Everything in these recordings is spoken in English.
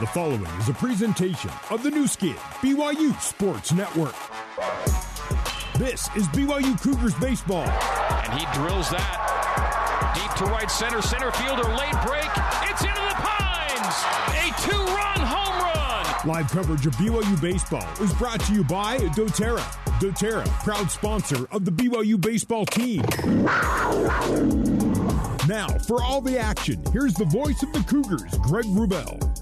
The following is a presentation of the Nu Skin, BYU Sports Network. This is BYU Cougars baseball. And he drills that deep to right center. Center fielder late break. It's into the pines. A two-run home run. Live coverage of BYU baseball is brought to you by doTERRA. doTERRA, proud sponsor of the BYU baseball team. Now, for all the action, here's the voice of the Cougars, Greg Wrubell.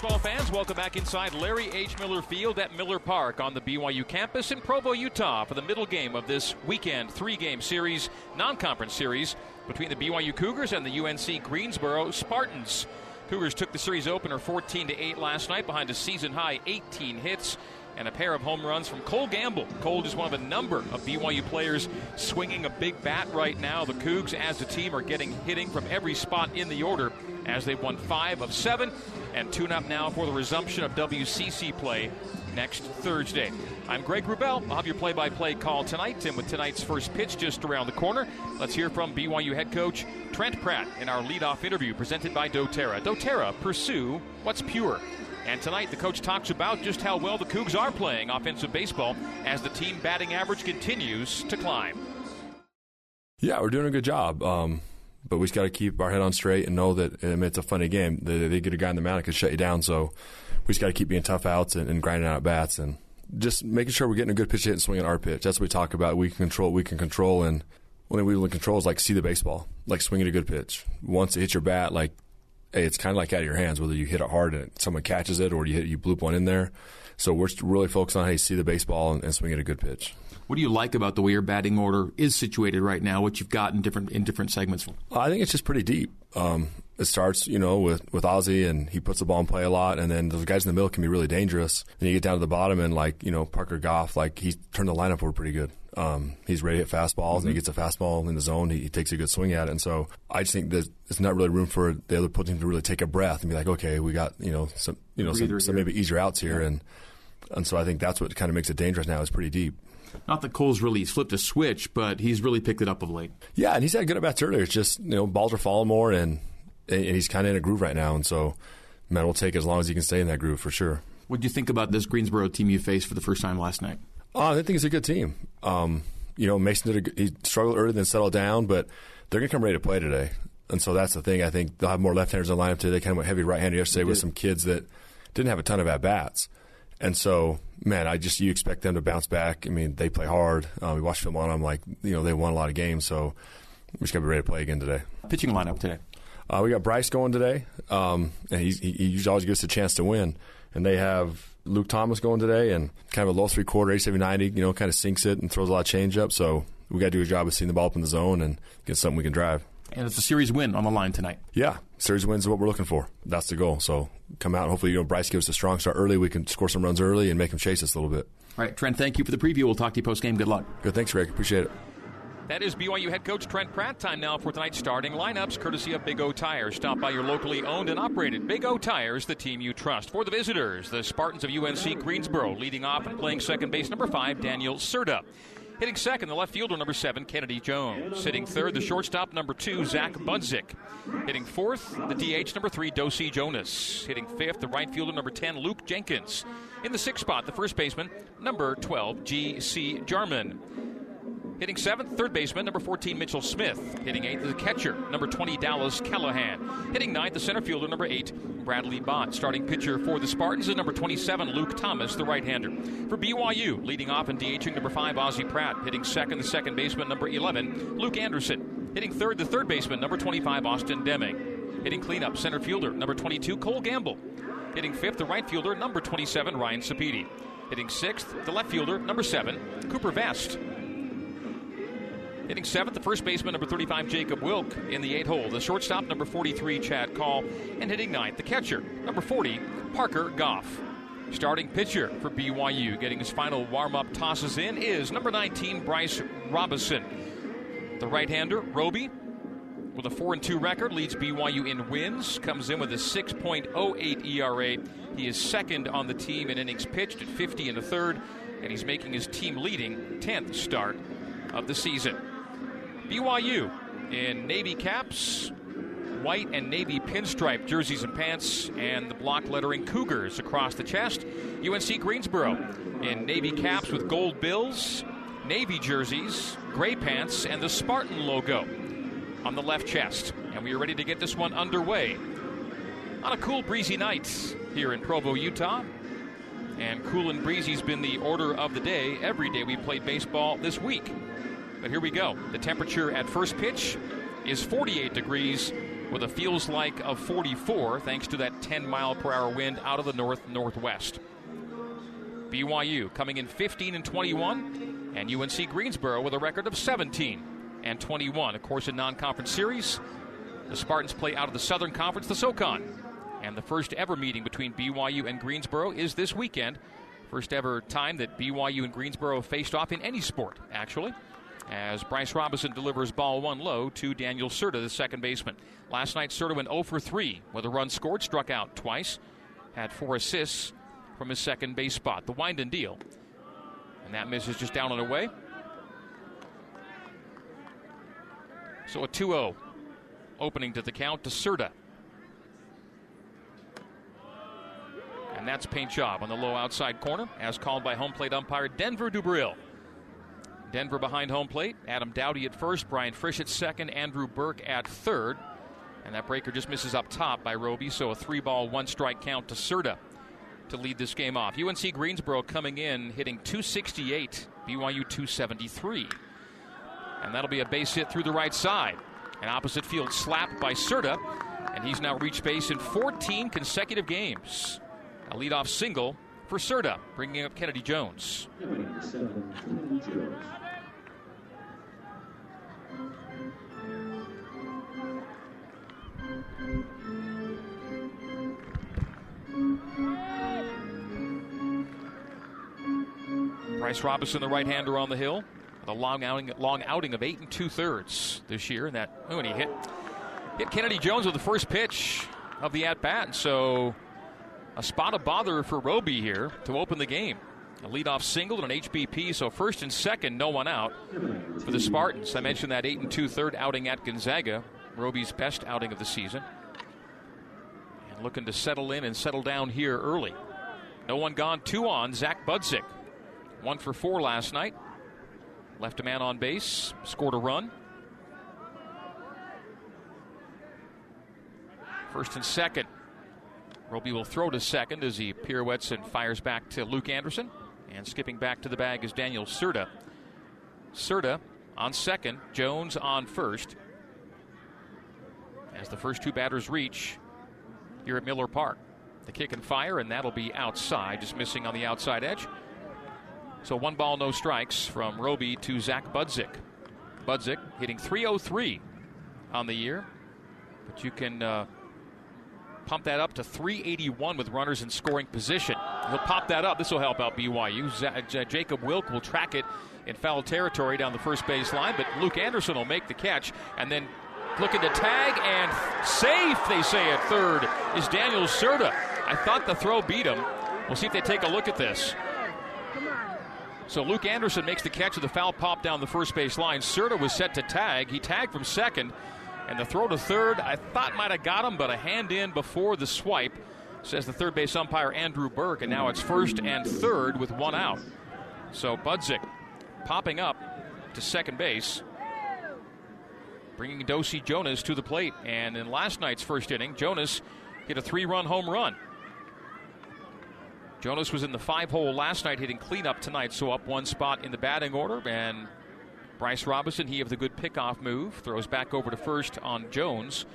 Baseball fans. Welcome back inside Larry H. Miller Field at Miller Park on the BYU campus in Provo, Utah for the middle game of this weekend three game series, non conference series between the BYU Cougars and the UNC Greensboro Spartans. Cougars took the series opener 14 to 8 last night behind a season high 18 hits and a pair of home runs from Cole Gamble. Cole is one of a number of BYU players swinging a big bat right now. The Cougs, as a team, are getting hitting from every spot in the order as they've won five of seven and tune up now for the resumption of WCC play next Thursday. I'm Greg Wrubell. I'll have your play by play call tonight. And with tonight's first pitch just around the corner, let's hear from BYU head coach Trent Pratt in our leadoff interview presented by doTERRA. doTERRA, pursue what's pure. And tonight, the coach talks about just how well the Cougs are playing offensive baseball as the team batting average continues to climb. Yeah, we're doing a good job. Um, but we just got to keep our head on straight and know that I mean, it's a funny game. They, they, get a guy in the mound that could shut you down. So we just got to keep being tough outs and, and, grinding out bats and just making sure we're getting a good pitch hit and swinging our pitch. That's what we talk about. We can control. We can control. And when we can control is like see the baseball, like swinging a good pitch. Once it hits your bat, like hey, it's kind of like out of your hands whether you hit it hard and someone catches it or you hit you bloop one in there. So we're really focused on hey, see the baseball and, and swing at a good pitch. What do you like about the way your batting order is situated right now? What you've got in different in different segments? I think it's just pretty deep. Um, it starts, you know, with with Ozzie, and he puts the ball in play a lot, and then those guys in the middle can be really dangerous. And you get down to the bottom, and like you know, Parker Goff, like he turned the lineup over pretty good. Um, he's ready to hit fastballs, mm-hmm. and he mm-hmm. gets a fastball in the zone. He, he, takes a good swing at it, and so I just think there's, there's not really room for the other team to really take a breath and be like, okay, we got you know some you know some, some, maybe easier outs here, yeah. and and so I think that's what kind of makes it dangerous now. It's pretty deep. Not that Cole's really flipped a switch, but he's really picked it up of late. Yeah, and he's had good at bats earlier. It's just you know balls are falling more, and, and he's kind of in a groove right now. And so, man, we'll take as long as he can stay in that groove for sure. What do you think about this Greensboro team you faced for the first time last night? Oh, I think it's a good team. Um, you know, Mason did a, he struggled early, then settled down, but they're going to come ready to play today. And so that's the thing. I think they'll have more left-handers in the lineup today. They kind of went heavy right-handed yesterday with some kids that didn't have a ton of at bats. And so, man, I just you expect them to bounce back. I mean, they play hard. Um, we watch film on them, like you know, they won a lot of games, so we just got to be ready to play again today. Pitching lineup today. Uh, we got Bryce going today, um, and he, he always gives us a chance to win. And they have Luke Thomas going today, and kind of a low three quarter, 87 90, you know, kind of sinks it and throws a lot of change up. So we got to do a job of seeing the ball up in the zone and get something we can drive. And it's a series win on the line tonight. Yeah, series wins is what we're looking for. That's the goal. So come out. Hopefully, you know, Bryce gives us a strong start early. We can score some runs early and make him chase us a little bit. All right, Trent. Thank you for the preview. We'll talk to you post game. Good luck. Good. Thanks, Greg. Appreciate it. That is BYU head coach Trent Pratt. Time now for tonight's starting lineups, courtesy of Big O Tires. Stop by your locally owned and operated Big O Tires, the team you trust. For the visitors, the Spartans of UNC Greensboro, leading off and playing second base number five, Daniel Serta. Hitting second, the left fielder, number seven, Kennedy Jones. Hitting third, the shortstop, number two, Zach Budzik. Hitting fourth, the DH, number three, Dosi Jonas. Hitting fifth, the right fielder, number 10, Luke Jenkins. In the sixth spot, the first baseman, number 12, G.C. Jarman. Hitting seventh, third baseman, number 14, Mitchell Smith. Hitting eighth, the catcher, number 20, Dallas Callahan. Hitting ninth, the center fielder, number eight, Bradley Bott. Starting pitcher for the Spartans is number 27, Luke Thomas, the right hander. For BYU, leading off and DHing number five, Ozzie Pratt. Hitting second, the second baseman, number 11, Luke Anderson. Hitting third, the third baseman, number 25, Austin Deming. Hitting cleanup, center fielder, number 22, Cole Gamble. Hitting fifth, the right fielder, number 27, Ryan Sapiti. Hitting sixth, the left fielder, number seven, Cooper Vest. Hitting seventh, the first baseman, number 35, Jacob Wilk, in the eight hole. The shortstop, number 43, Chad Call. And hitting ninth, the catcher, number 40, Parker Goff. Starting pitcher for BYU, getting his final warm up tosses in, is number 19, Bryce Robison. The right hander, Roby, with a 4 and 2 record, leads BYU in wins, comes in with a 6.08 ERA. He is second on the team in innings pitched at 50 and a third, and he's making his team leading 10th start of the season. BYU in Navy caps, white and navy pinstripe jerseys and pants, and the block lettering Cougars across the chest. UNC Greensboro in navy caps with gold bills, navy jerseys, gray pants, and the Spartan logo on the left chest. And we are ready to get this one underway on a cool, breezy night here in Provo, Utah. And cool and breezy's been the order of the day every day we played baseball this week. But here we go. The temperature at first pitch is 48 degrees with a feels like of 44 thanks to that 10 mile per hour wind out of the north northwest. BYU coming in 15 and 21, and UNC Greensboro with a record of 17 and 21. Of course, in non conference series, the Spartans play out of the Southern Conference, the SOCON. And the first ever meeting between BYU and Greensboro is this weekend. First ever time that BYU and Greensboro faced off in any sport, actually, as Bryce Robison delivers ball one low to Daniel Serta, the second baseman. Last night, Serta went 0 for 3 with a run scored, struck out twice, had four assists from his second base spot. The wind and deal. And that miss is just down and away. So a 2 0 opening to the count to Serta. And that's paint job on the low outside corner, as called by home plate umpire Denver Dubril. Denver behind home plate. Adam Dowdy at first, Brian Frisch at second, Andrew Burke at third. And that breaker just misses up top by Roby, so a three ball, one strike count to Serta to lead this game off. UNC Greensboro coming in hitting 268, BYU 273. And that'll be a base hit through the right side. An opposite field slap by Serta, and he's now reached base in 14 consecutive games. A leadoff single for Serta, bringing up Kennedy Jones. Bryce Robison, the right-hander on the hill, with a long outing, long outing of eight and two thirds this year. And that, and he hit hit Kennedy Jones with the first pitch of the at bat. So a spot of bother for Roby here to open the game. A leadoff single and an HBP, so first and second, no one out for the Spartans. I mentioned that eight and two third outing at Gonzaga, Roby's best outing of the season. And looking to settle in and settle down here early. No one gone, two on. Zach Budzik, one for four last night. Left a man on base, scored a run. First and second. Roby will throw to second as he pirouettes and fires back to Luke Anderson. And skipping back to the bag is Daniel Serta. Serta on second, Jones on first. As the first two batters reach here at Miller Park. The kick and fire, and that'll be outside, just missing on the outside edge. So one ball, no strikes from Roby to Zach Budzik. Budzik hitting 303 on the year, but you can uh, pump that up to 381 with runners in scoring position. He'll pop that up. This will help out BYU. Z- uh, Jacob Wilk will track it in foul territory down the first base line, but Luke Anderson will make the catch and then looking to tag and safe, they say at third, is Daniel Serta. I thought the throw beat him. We'll see if they take a look at this. So Luke Anderson makes the catch of the foul pop down the first base line. Serta was set to tag. He tagged from second. And the throw to third, I thought might have got him, but a hand in before the swipe, says the third base umpire Andrew Burke. And now it's first and third with one out. So Budzik popping up to second base, bringing Dosey Jonas to the plate. And in last night's first inning, Jonas hit a three run home run. Jonas was in the five hole last night, hitting cleanup tonight, so up one spot in the batting order. And Bryce Robison, he of the good pickoff move, throws back over to first on Jones.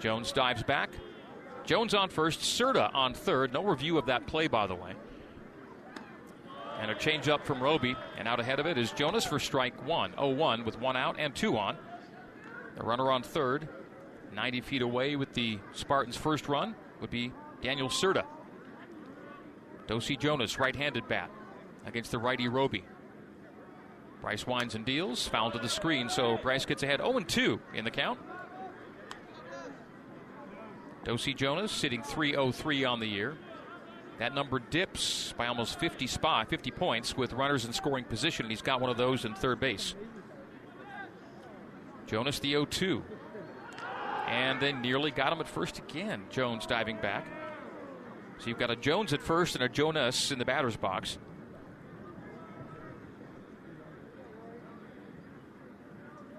Jones dives back. Jones on first, Serta on third. No review of that play, by the way. And a change up from Roby. And out ahead of it is Jonas for strike one. 0 1 with one out and two on. The runner on third, 90 feet away with the Spartans' first run, would be Daniel Serta. Dosey Jonas, right handed bat against the righty Roby. Bryce winds and deals, foul to the screen, so Bryce gets ahead 0 2 in the count. Dosey Jonas sitting 303 on the year. That number dips by almost 50 spot, 50 points with runners in scoring position, and he's got one of those in third base. Jonas the 0 2. And they nearly got him at first again. Jones diving back. So you've got a Jones at first and a Jonas in the batter's box.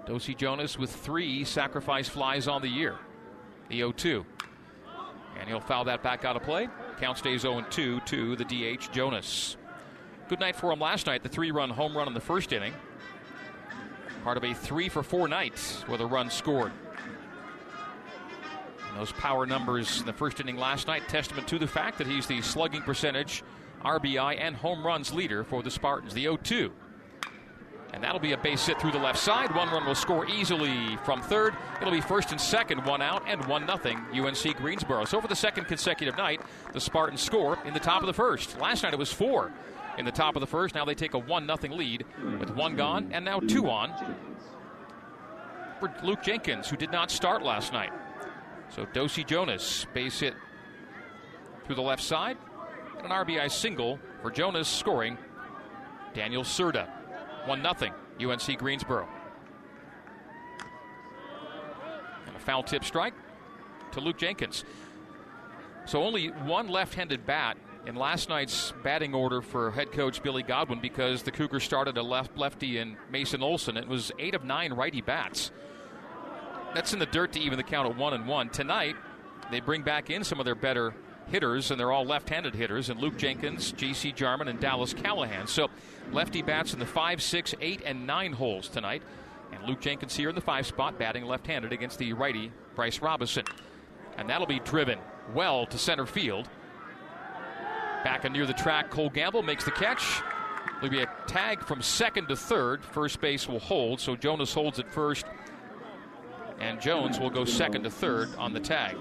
Dosey Jonas with three sacrifice flies on the year. The 0 2. And he'll foul that back out of play. Count stays 0 2 to the DH Jonas. Good night for him last night. The three run home run in the first inning. Part of a three for four night with a run scored. And those power numbers in the first inning last night, testament to the fact that he's the slugging percentage, RBI, and home runs leader for the Spartans. The 0 2. And that'll be a base hit through the left side. One run will score easily from third. It'll be first and second, one out, and one nothing. UNC Greensboro. So for the second consecutive night, the Spartans score in the top of the first. Last night it was four in the top of the first. Now they take a one nothing lead with one gone and now two on for Luke Jenkins, who did not start last night. So Dosey Jonas base hit through the left side, and an RBI single for Jonas scoring. Daniel Serta. 1 0, UNC Greensboro. And a foul tip strike to Luke Jenkins. So only one left handed bat in last night's batting order for head coach Billy Godwin because the Cougars started a left lefty in Mason Olson. It was eight of nine righty bats. That's in the dirt to even the count at one and one. Tonight, they bring back in some of their better hitters, and they're all left-handed hitters, and Luke Jenkins, J.C. Jarman, and Dallas Callahan. So lefty bats in the five, six, eight, and nine holes tonight. And Luke Jenkins here in the five spot, batting left-handed against the righty Bryce Robison. And that'll be driven well to center field. Back and near the track, Cole Gamble makes the catch. There'll be a tag from second to third. First base will hold, so Jonas holds at first, and Jones will go second to third on the tag.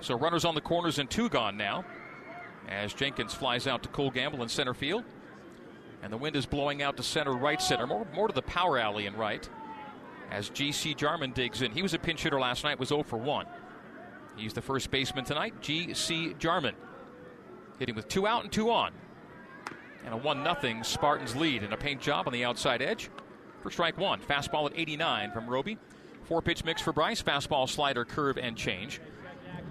So runners on the corners and two gone now as Jenkins flies out to Cole Gamble in center field. And the wind is blowing out to center right center, more, more to the power alley in right as G.C. Jarman digs in. He was a pinch hitter last night, was 0 for 1. He's the first baseman tonight, G.C. Jarman. Hitting with two out and two on. And a 1 0 Spartans lead and a paint job on the outside edge for strike one. Fastball at 89 from Roby. Four pitch mix for Bryce. Fastball, slider, curve, and change.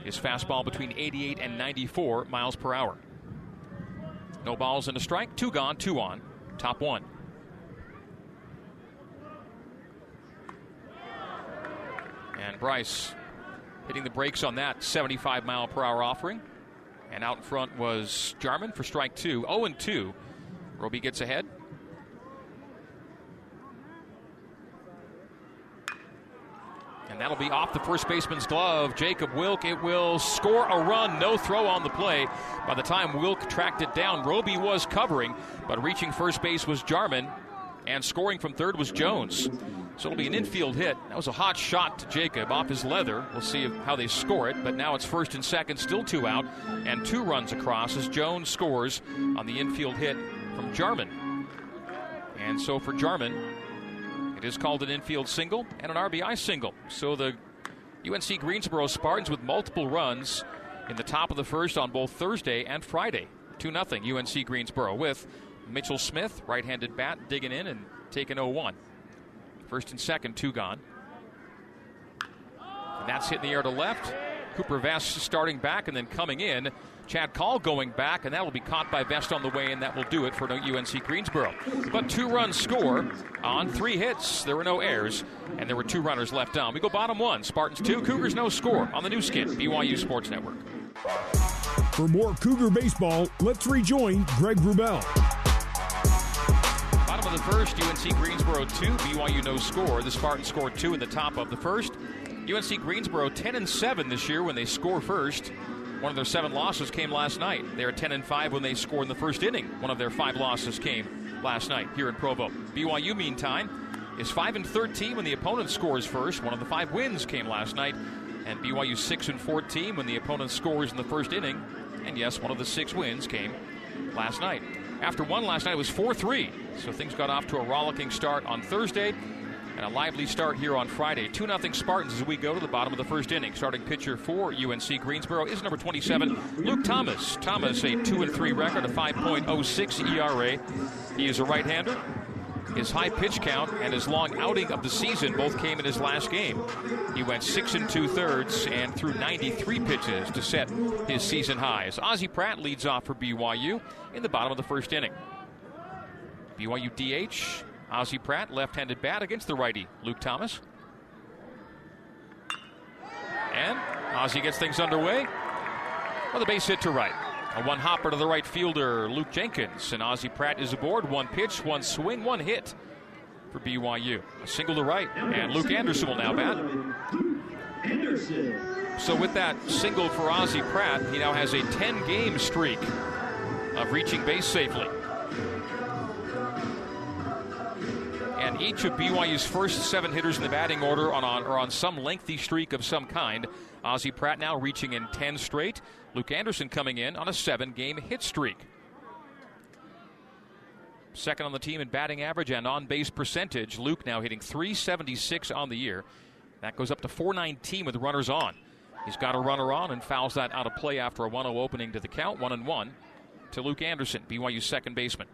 His fastball between 88 and 94 miles per hour. No balls and a strike. Two gone, two on. Top one. And Bryce hitting the brakes on that 75 mile per hour offering. And out in front was Jarman for strike two. 0 and 2. Roby gets ahead. That'll be off the first baseman's glove. Jacob Wilk. It will score a run. No throw on the play. By the time Wilk tracked it down, Roby was covering, but reaching first base was Jarman, and scoring from third was Jones. So it'll be an infield hit. That was a hot shot to Jacob off his leather. We'll see how they score it, but now it's first and second, still two out, and two runs across as Jones scores on the infield hit from Jarman. And so for Jarman, it is called an infield single and an RBI single. So the UNC Greensboro Spartans with multiple runs in the top of the first on both Thursday and Friday. 2 0 UNC Greensboro with Mitchell Smith, right handed bat, digging in and taking 0 1. First and second, two gone. And that's hit in the air to left. Cooper Vest starting back and then coming in. Chad Call going back, and that will be caught by Vest on the way, and that will do it for UNC Greensboro. But two runs score on three hits. There were no errors, and there were two runners left on. We go bottom one. Spartans two, Cougars no score on the Nu Skin, BYU Sports Network. For more Cougar baseball, let's rejoin Greg Wrubell. Bottom of the first, UNC Greensboro two, BYU no score. The Spartans scored two in the top of the first. UNC Greensboro 10 and 7 this year when they score first. One of their seven losses came last night. They are 10 and 5 when they scored in the first inning. One of their five losses came last night here in Provo. BYU, meantime, is 5 and 13 when the opponent scores first. One of the five wins came last night. And BYU 6 and 14 when the opponent scores in the first inning. And yes, one of the six wins came last night. After one last night, it was 4 3. So things got off to a rollicking start on Thursday and a lively start here on Friday. 2 0 Spartans as we go to the bottom of the first inning. Starting pitcher for UNC Greensboro is number 27, Luke Thomas. Thomas, a 2 and 3 record, a 5.06 ERA. He is a right hander. His high pitch count and his long outing of the season both came in his last game. He went six and two thirds and threw 93 pitches to set his season highs. Ozzie Pratt leads off for BYU in the bottom of the first inning. BYU DH, Ozzie Pratt, left handed bat against the righty, Luke Thomas. And Ozzie gets things underway with a base hit to right. A one hopper to the right fielder, Luke Jenkins. And Ozzie Pratt is aboard. One pitch, one swing, one hit for BYU. A single to right. And Luke Anderson will now bat. So with that single for Ozzie Pratt, he now has a 10 game streak of reaching base safely. And each of BYU's first seven hitters in the batting order on, are on some lengthy streak of some kind. Ozzie Pratt now reaching in 10 straight. Luke Anderson coming in on a seven game hit streak. Second on the team in batting average and on base percentage. Luke now hitting 376 on the year. That goes up to 419 with runners on. He's got a runner on and fouls that out of play after a 1 0 opening to the count. 1 and 1 to Luke Anderson, BYU's second baseman.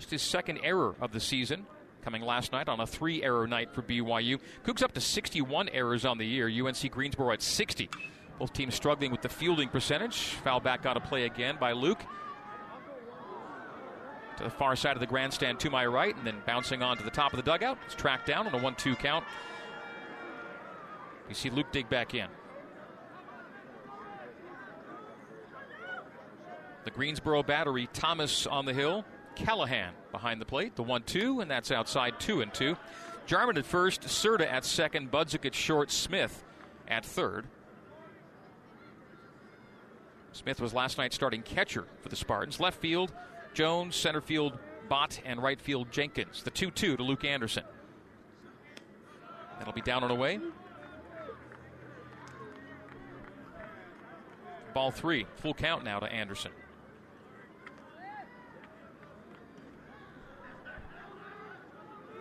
Just his second error of the season coming last night on a three error night for BYU. Cougs up to 61 errors on the year. UNC Greensboro at 60. Both teams struggling with the fielding percentage. Foul back out of play again by Luke. To the far side of the grandstand to my right, and then bouncing on to the top of the dugout. It's tracked down on a 1 2 count. You see Luke dig back in. The Greensboro battery, Thomas on the hill, Callahan behind the plate. The 1 2, and that's outside 2 and 2. Jarman at first, Serta at second, Budzik at short, Smith at third. Smith was last night's starting catcher for the Spartans. Left field, Jones, center field, Bott, and right field, Jenkins. The 2 2 to Luke Anderson. That'll be down and away. Ball three, full count now to Anderson.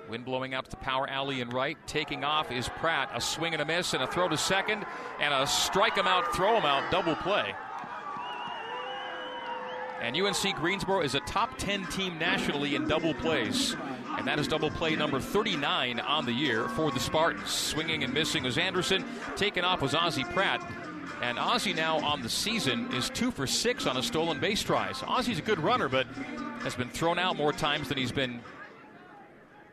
Wind blowing out to the power alley and right. Taking off is Pratt. A swing and a miss and a throw to second and a strike him out, throw him out, double play. And UNC Greensboro is a top 10 team nationally in double plays. And that is double play number 39 on the year for the Spartans. Swinging and missing was Anderson. Taken off was Ozzie Pratt. And Ozzie now on the season is two for six on a stolen base tries. Ozzie's a good runner, but has been thrown out more times than he's been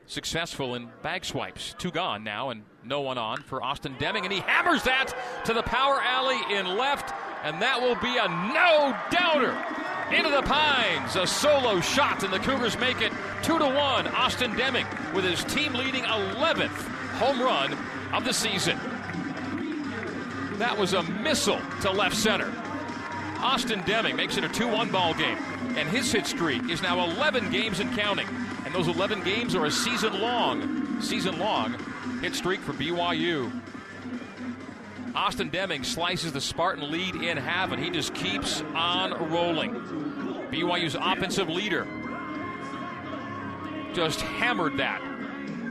successful in bag swipes. Two gone now, and no one on for Austin Deming, and he hammers that to the power alley in left, and that will be a no doubter into the pines. A solo shot, and the Cougars make it two to one. Austin Deming with his team leading 11th home run of the season. That was a missile to left center. Austin Deming makes it a 2 1 ball game, and his hit streak is now 11 games and counting. Those 11 games are a season long, season long hit streak for BYU. Austin Deming slices the Spartan lead in half, and he just keeps on rolling. BYU's offensive leader just hammered that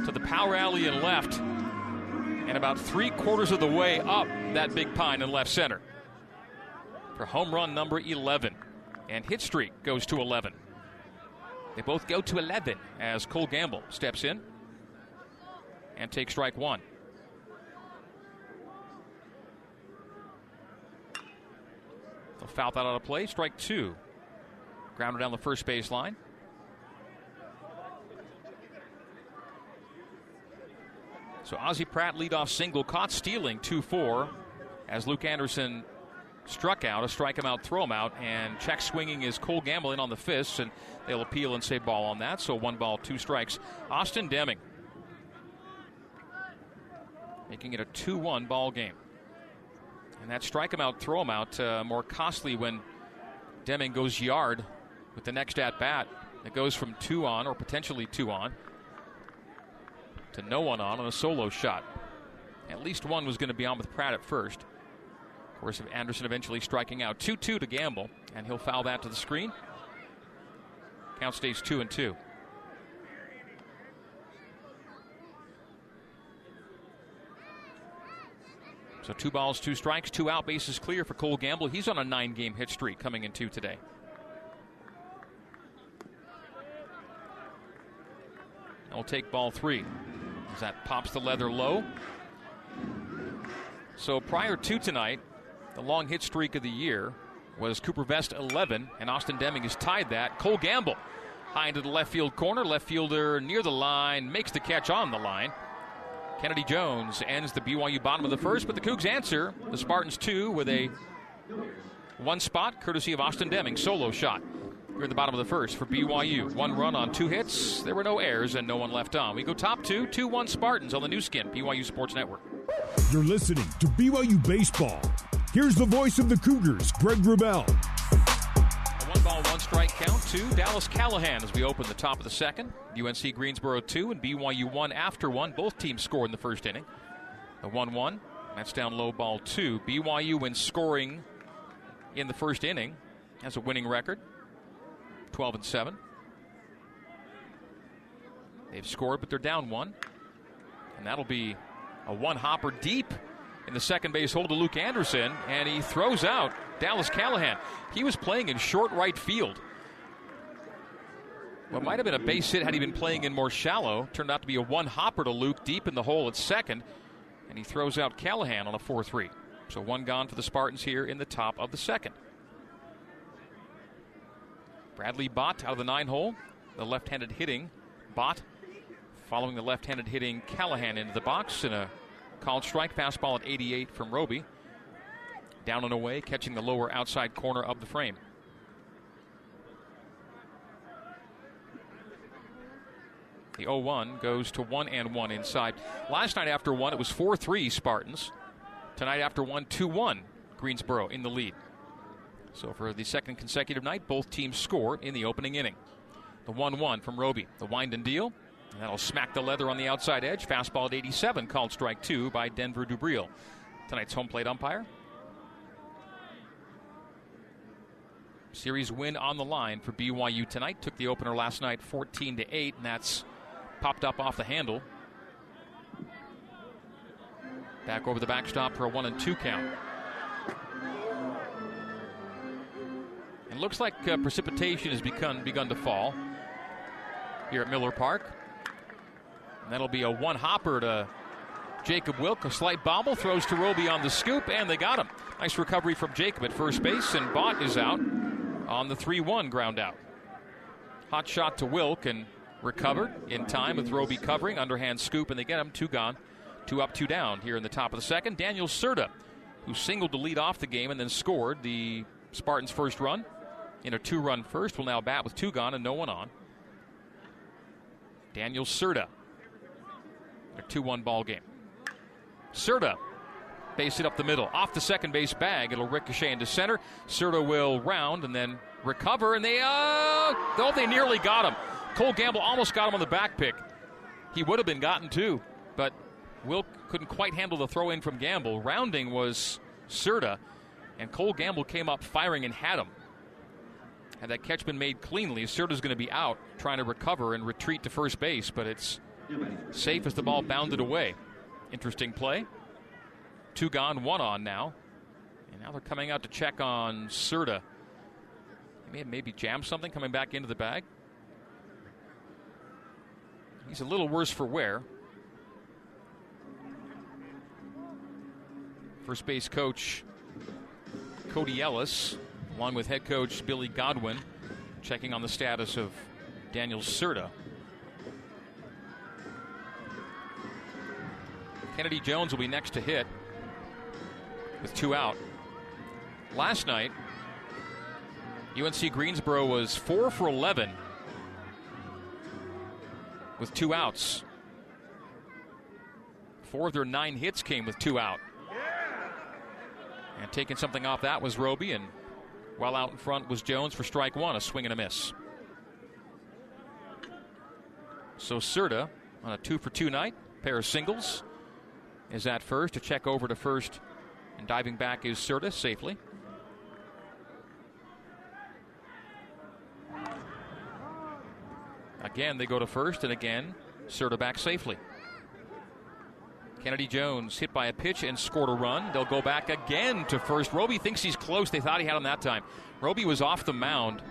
to the power alley and left, and about three quarters of the way up that big pine in left center for home run number 11. And hit streak goes to 11. They both go to 11 as Cole Gamble steps in and takes strike one. They'll foul that out of play. Strike two. Grounded down the first base line. So Ozzie Pratt leadoff single caught stealing 2 4 as Luke Anderson struck out, a strike him out, throw him out, and check swinging is Cole Gamble in on the fists, and they'll appeal and say ball on that. So one ball, two strikes. Austin Deming making it a 2 1 ball game. And that strike him out, throw him out, uh, more costly when Deming goes yard with the next at bat. It goes from two on, or potentially two on, to no one on on a solo shot. At least one was going to be on with Pratt at first. Of course, Anderson eventually striking out 2 2 to Gamble, and he'll foul that to the screen. Count stays 2 and 2. So two balls, two strikes, two out, bases clear for Cole Gamble. He's on a nine game hit streak coming into today. They'll take ball three. As that pops the leather low. So prior to tonight, the long hit streak of the year was Cooper Vest 11, and Austin Deming has tied that. Cole Gamble high into the left field corner. Left fielder near the line makes the catch on the line. Kennedy Jones ends the BYU bottom of the first, but the Cougs answer the Spartans two with a one spot courtesy of Austin Deming solo shot. Here in the bottom of the first for BYU. One run on two hits. There were no errors and no one left on. We go top two, 2 1 Spartans on the Nu Skin, BYU Sports Network. You're listening to BYU Baseball. Here's the voice of the Cougars, Greg Wrubell. A one ball, one strike count to Dallas Callahan as we open the top of the second. UNC Greensboro 2 and BYU 1 after 1. Both teams scored in the first inning. The 1 1. That's down low ball 2. BYU, when scoring in the first inning, has a winning record 12 and 7. They've scored, but they're down one. And that'll be a one hopper deep in the second base hole to Luke Anderson, and he throws out Dallas Callahan. He was playing in short right field. What might have been a base hit had he been playing in more shallow turned out to be a one hopper to Luke deep in the hole at second, and he throws out Callahan on a 4 3. So one gone for the Spartans here in the top of the second. Bradley Bott out of the nine hole, the left handed hitting Bott following the left handed hitting Callahan into the box and a called strike fastball at 88 from Roby. Down and away, catching the lower outside corner of the frame. The 0 1 goes to 1 and 1 inside. Last night after 1, it was 4 3 Spartans. Tonight after 1, 2 1 Greensboro in the lead. So for the second consecutive night, both teams score in the opening inning. The 1 1 from Roby. The wind and deal. And that'll smack the leather on the outside edge. Fastball at 87, called strike two by Denver Dubril. Tonight's home plate umpire. Series win on the line for BYU tonight. Took the opener last night 14 to 8, and that's popped up off the handle. Back over the backstop for a 1 and 2 count. It looks like uh, precipitation has begun begun to fall here at Miller Park. And that'll be a one hopper to Jacob Wilk. A slight bobble throws to Roby on the scoop, and they got him. Nice recovery from Jacob at first base, and Bott is out on the 3 1 ground out. Hot shot to Wilk and recovered in time with Roby covering. Underhand scoop, and they get him. Two gone. Two up, two down here in the top of the second. Daniel Serta, who singled to lead off the game and then scored the Spartans' first run in a two run first, will now bat with two gone and no one on. Daniel Serta. A 2 1 ball game. Serta base it up the middle. Off the second base bag. It'll ricochet into center. Serta will round and then recover. And they, uh, oh, they nearly got him. Cole Gamble almost got him on the back pick. He would have been gotten too, but Wilk couldn't quite handle the throw in from Gamble. Rounding was Serta, and Cole Gamble came up firing and had him. Had that catch been made cleanly, Serta's going to be out trying to recover and retreat to first base, but it's safe as the ball bounded away. Interesting play. Two gone, one on now. And now they're coming out to check on Serta. He may have maybe jammed something coming back into the bag. He's a little worse for wear. First base coach Cody Ellis, along with head coach Billy Godwin, checking on the status of Daniel Serta. Kennedy Jones will be next to hit with two out. Last night, UNC Greensboro was 4 for 11 with two outs. Four of their nine hits came with two out. And taking something off that was Roby, and well out in front was Jones for strike one, a swing and a miss. So Serta on a two for two night, pair of singles is at first to check over to first, and diving back is Serta safely. Again, they go to first, and again, Serta back safely. Kennedy Jones hit by a pitch and scored a run. They'll go back again to first. Roby thinks he's close. They thought he had him that time. Roby was off the mound,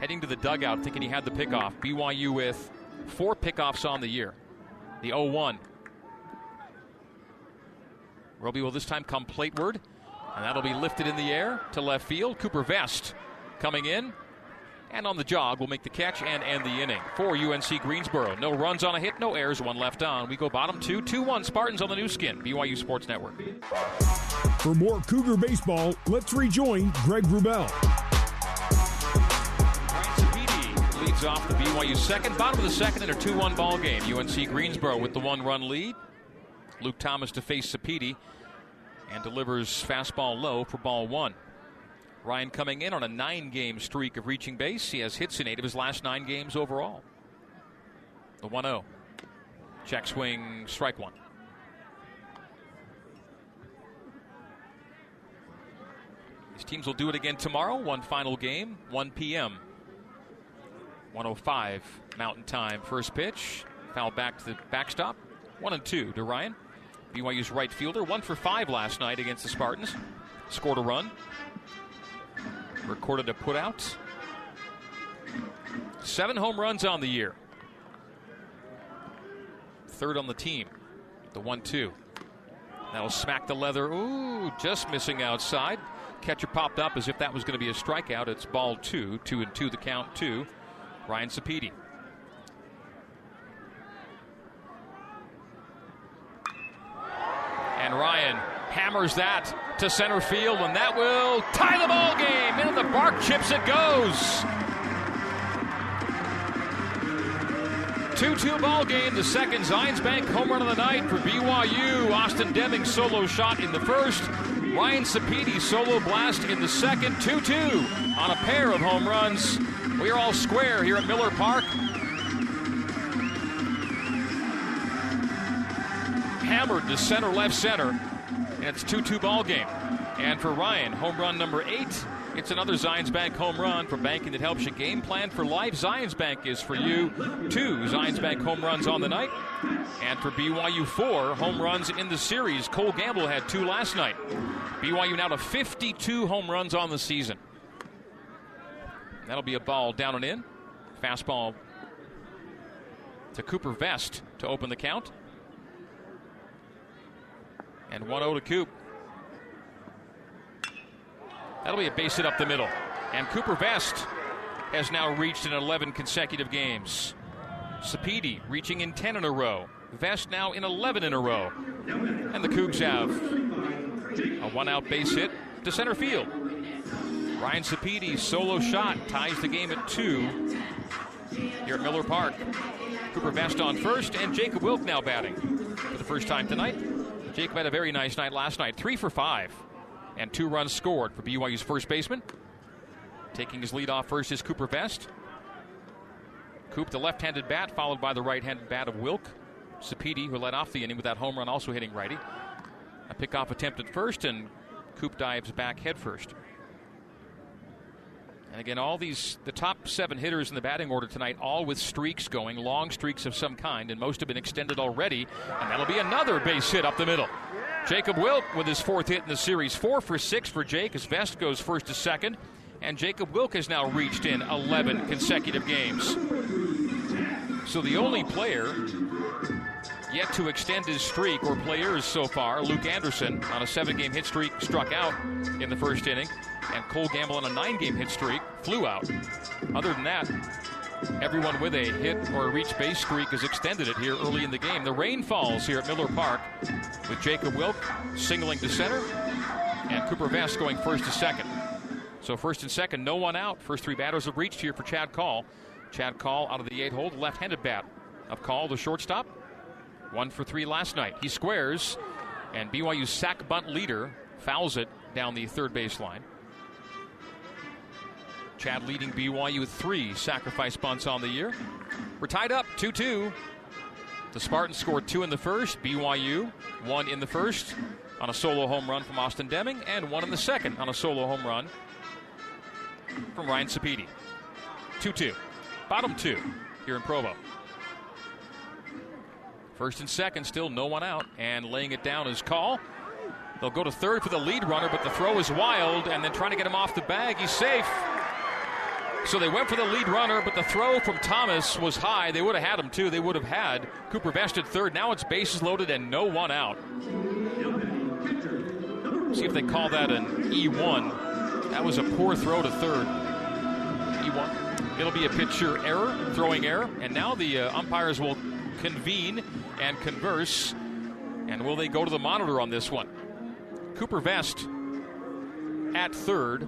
heading to the dugout, thinking he had the pickoff. BYU with Four pickoffs on the year. The 0 1. Roby will this time come plateward, and that'll be lifted in the air to left field. Cooper Vest coming in, and on the jog will make the catch and end the inning for UNC Greensboro. No runs on a hit, no errors, one left on. We go bottom two, 2 1 Spartans on the Nu Skin, BYU Sports Network. For more Cougar baseball, let's rejoin Greg Wrubell. leads off the BYU second, bottom of the second in a 2 1 ball game. UNC Greensboro with the one run lead. Luke Thomas to face Sapiti and delivers fastball low for ball one. Ryan coming in on a nine game streak of reaching base. He has hits in eight of his last nine games overall. The 1 0. Check swing, strike one. These teams will do it again tomorrow. One final game, 1 p.m. 105 Mountain Time. First pitch, foul back to the backstop. One and two to Ryan. BYU's right fielder, one for five last night against the Spartans. Scored a run. Recorded a putout. Seven home runs on the year. Third on the team. The one two. That'll smack the leather. Ooh, just missing outside. Catcher popped up as if that was going to be a strikeout. It's ball two. Two and two the count two. Ryan Sapiti. And Ryan hammers that to center field, and that will tie the ball game. Into the bark chips it goes. 2-2 ball game. The second Zions Bank home run of the night for BYU. Austin Deming solo shot in the first. Ryan Sapiti solo blast in the second. 2-2 on a pair of home runs. We are all square here at Miller Park. Hammered to center, left center. And it's 2 2 ball game. And for Ryan, home run number eight. It's another Zions Bank home run for banking that helps you game plan for life. Zions Bank is for you. Two Zions Bank home runs on the night. And for BYU, four home runs in the series. Cole Gamble had two last night. BYU now to 52 home runs on the season. That'll be a ball down and in. Fastball to Cooper Vest to open the count. And 1 0 to Coop. That'll be a base hit up the middle. And Cooper Vest has now reached in 11 consecutive games. Sapiti reaching in 10 in a row. Vest now in 11 in a row. And the Cougs have a one out base hit to center field. Ryan Sapiti's solo shot ties the game at two here at Miller Park. Cooper Vest on first, and Jacob Wilk now batting for the first time tonight. Jacob had a very nice night last night, three for five, and two runs scored for BYU's first baseman. Taking his lead off first is Cooper Vest. Coop, the left handed bat, followed by the right handed bat of Wilk. Sapiti, who led off the inning with that home run, also hitting righty. A pickoff attempt at first, and Coop dives back head first. And again, all these, the top seven hitters in the batting order tonight, all with streaks going, long streaks of some kind, and most have been extended already. And that'll be another base hit up the middle. Jacob Wilk with his fourth hit in the series. Four for six for Jake as Vest goes first to second. And Jacob Wilk has now reached in 11 consecutive games. So the only player yet to extend his streak, or players so far, Luke Anderson on a seven game hit streak struck out in the first inning, and Cole Gamble on a nine game hit streak flew out. Other than that, everyone with a hit or a reach base streak has extended it here early in the game. The rain falls here at Miller Park with Jacob Wilk singling to center and Cooper Vest going first to second. So first and second, no one out. First three batters have reached here for Chad Call. Chad Call out of the eight hole, left-handed bat of Call, the shortstop. One for three last night. He squares, and BYU's sack bunt leader fouls it down the third base line. Chad leading BYU with three sacrifice bunts on the year. We're tied up 2 2. The Spartans scored two in the first. BYU one in the first on a solo home run from Austin Deming, and one in the second on a solo home run from Ryan Sapiti. 2 2. Bottom two here in Provo. First and second, still no one out, and laying it down is Call. They'll go to third for the lead runner, but the throw is wild, and then trying to get him off the bag. He's safe. So they went for the lead runner, but the throw from Thomas was high. They would have had him too. They would have had Cooper Vest at third. Now it's bases loaded and no one out. See if they call that an E1. That was a poor throw to third. E1. It'll be a pitcher error, throwing error, and now the uh, umpires will convene and converse. And will they go to the monitor on this one? Cooper Vest at third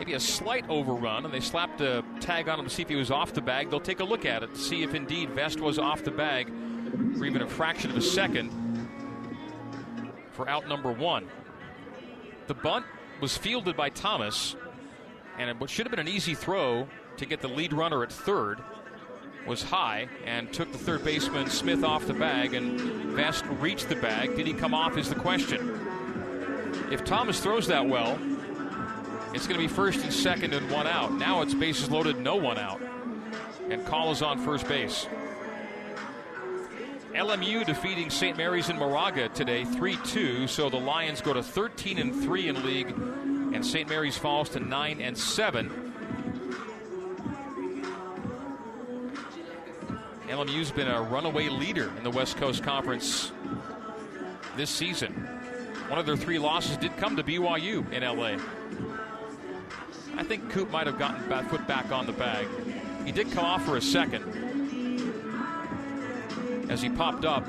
maybe a slight overrun, and they slapped a tag on him to see if he was off the bag. They'll take a look at it to see if indeed Vest was off the bag for even a fraction of a second for out number one. The bunt was fielded by Thomas, and what should have been an easy throw to get the lead runner at third was high and took the third baseman Smith off the bag, and Vest reached the bag. Did he come off? Is the question. If Thomas throws that well, it's going to be first and second and one out. Now it's bases loaded, no one out. And Call is on first base. LMU defeating St. Mary's in Moraga today 3 2. So the Lions go to 13 and 3 in league, and St. Mary's falls to 9 and 7. LMU's been a runaway leader in the West Coast Conference this season. One of their three losses did come to BYU in LA. I think Coop might have gotten that foot back on the bag. He did come off for a second as he popped up.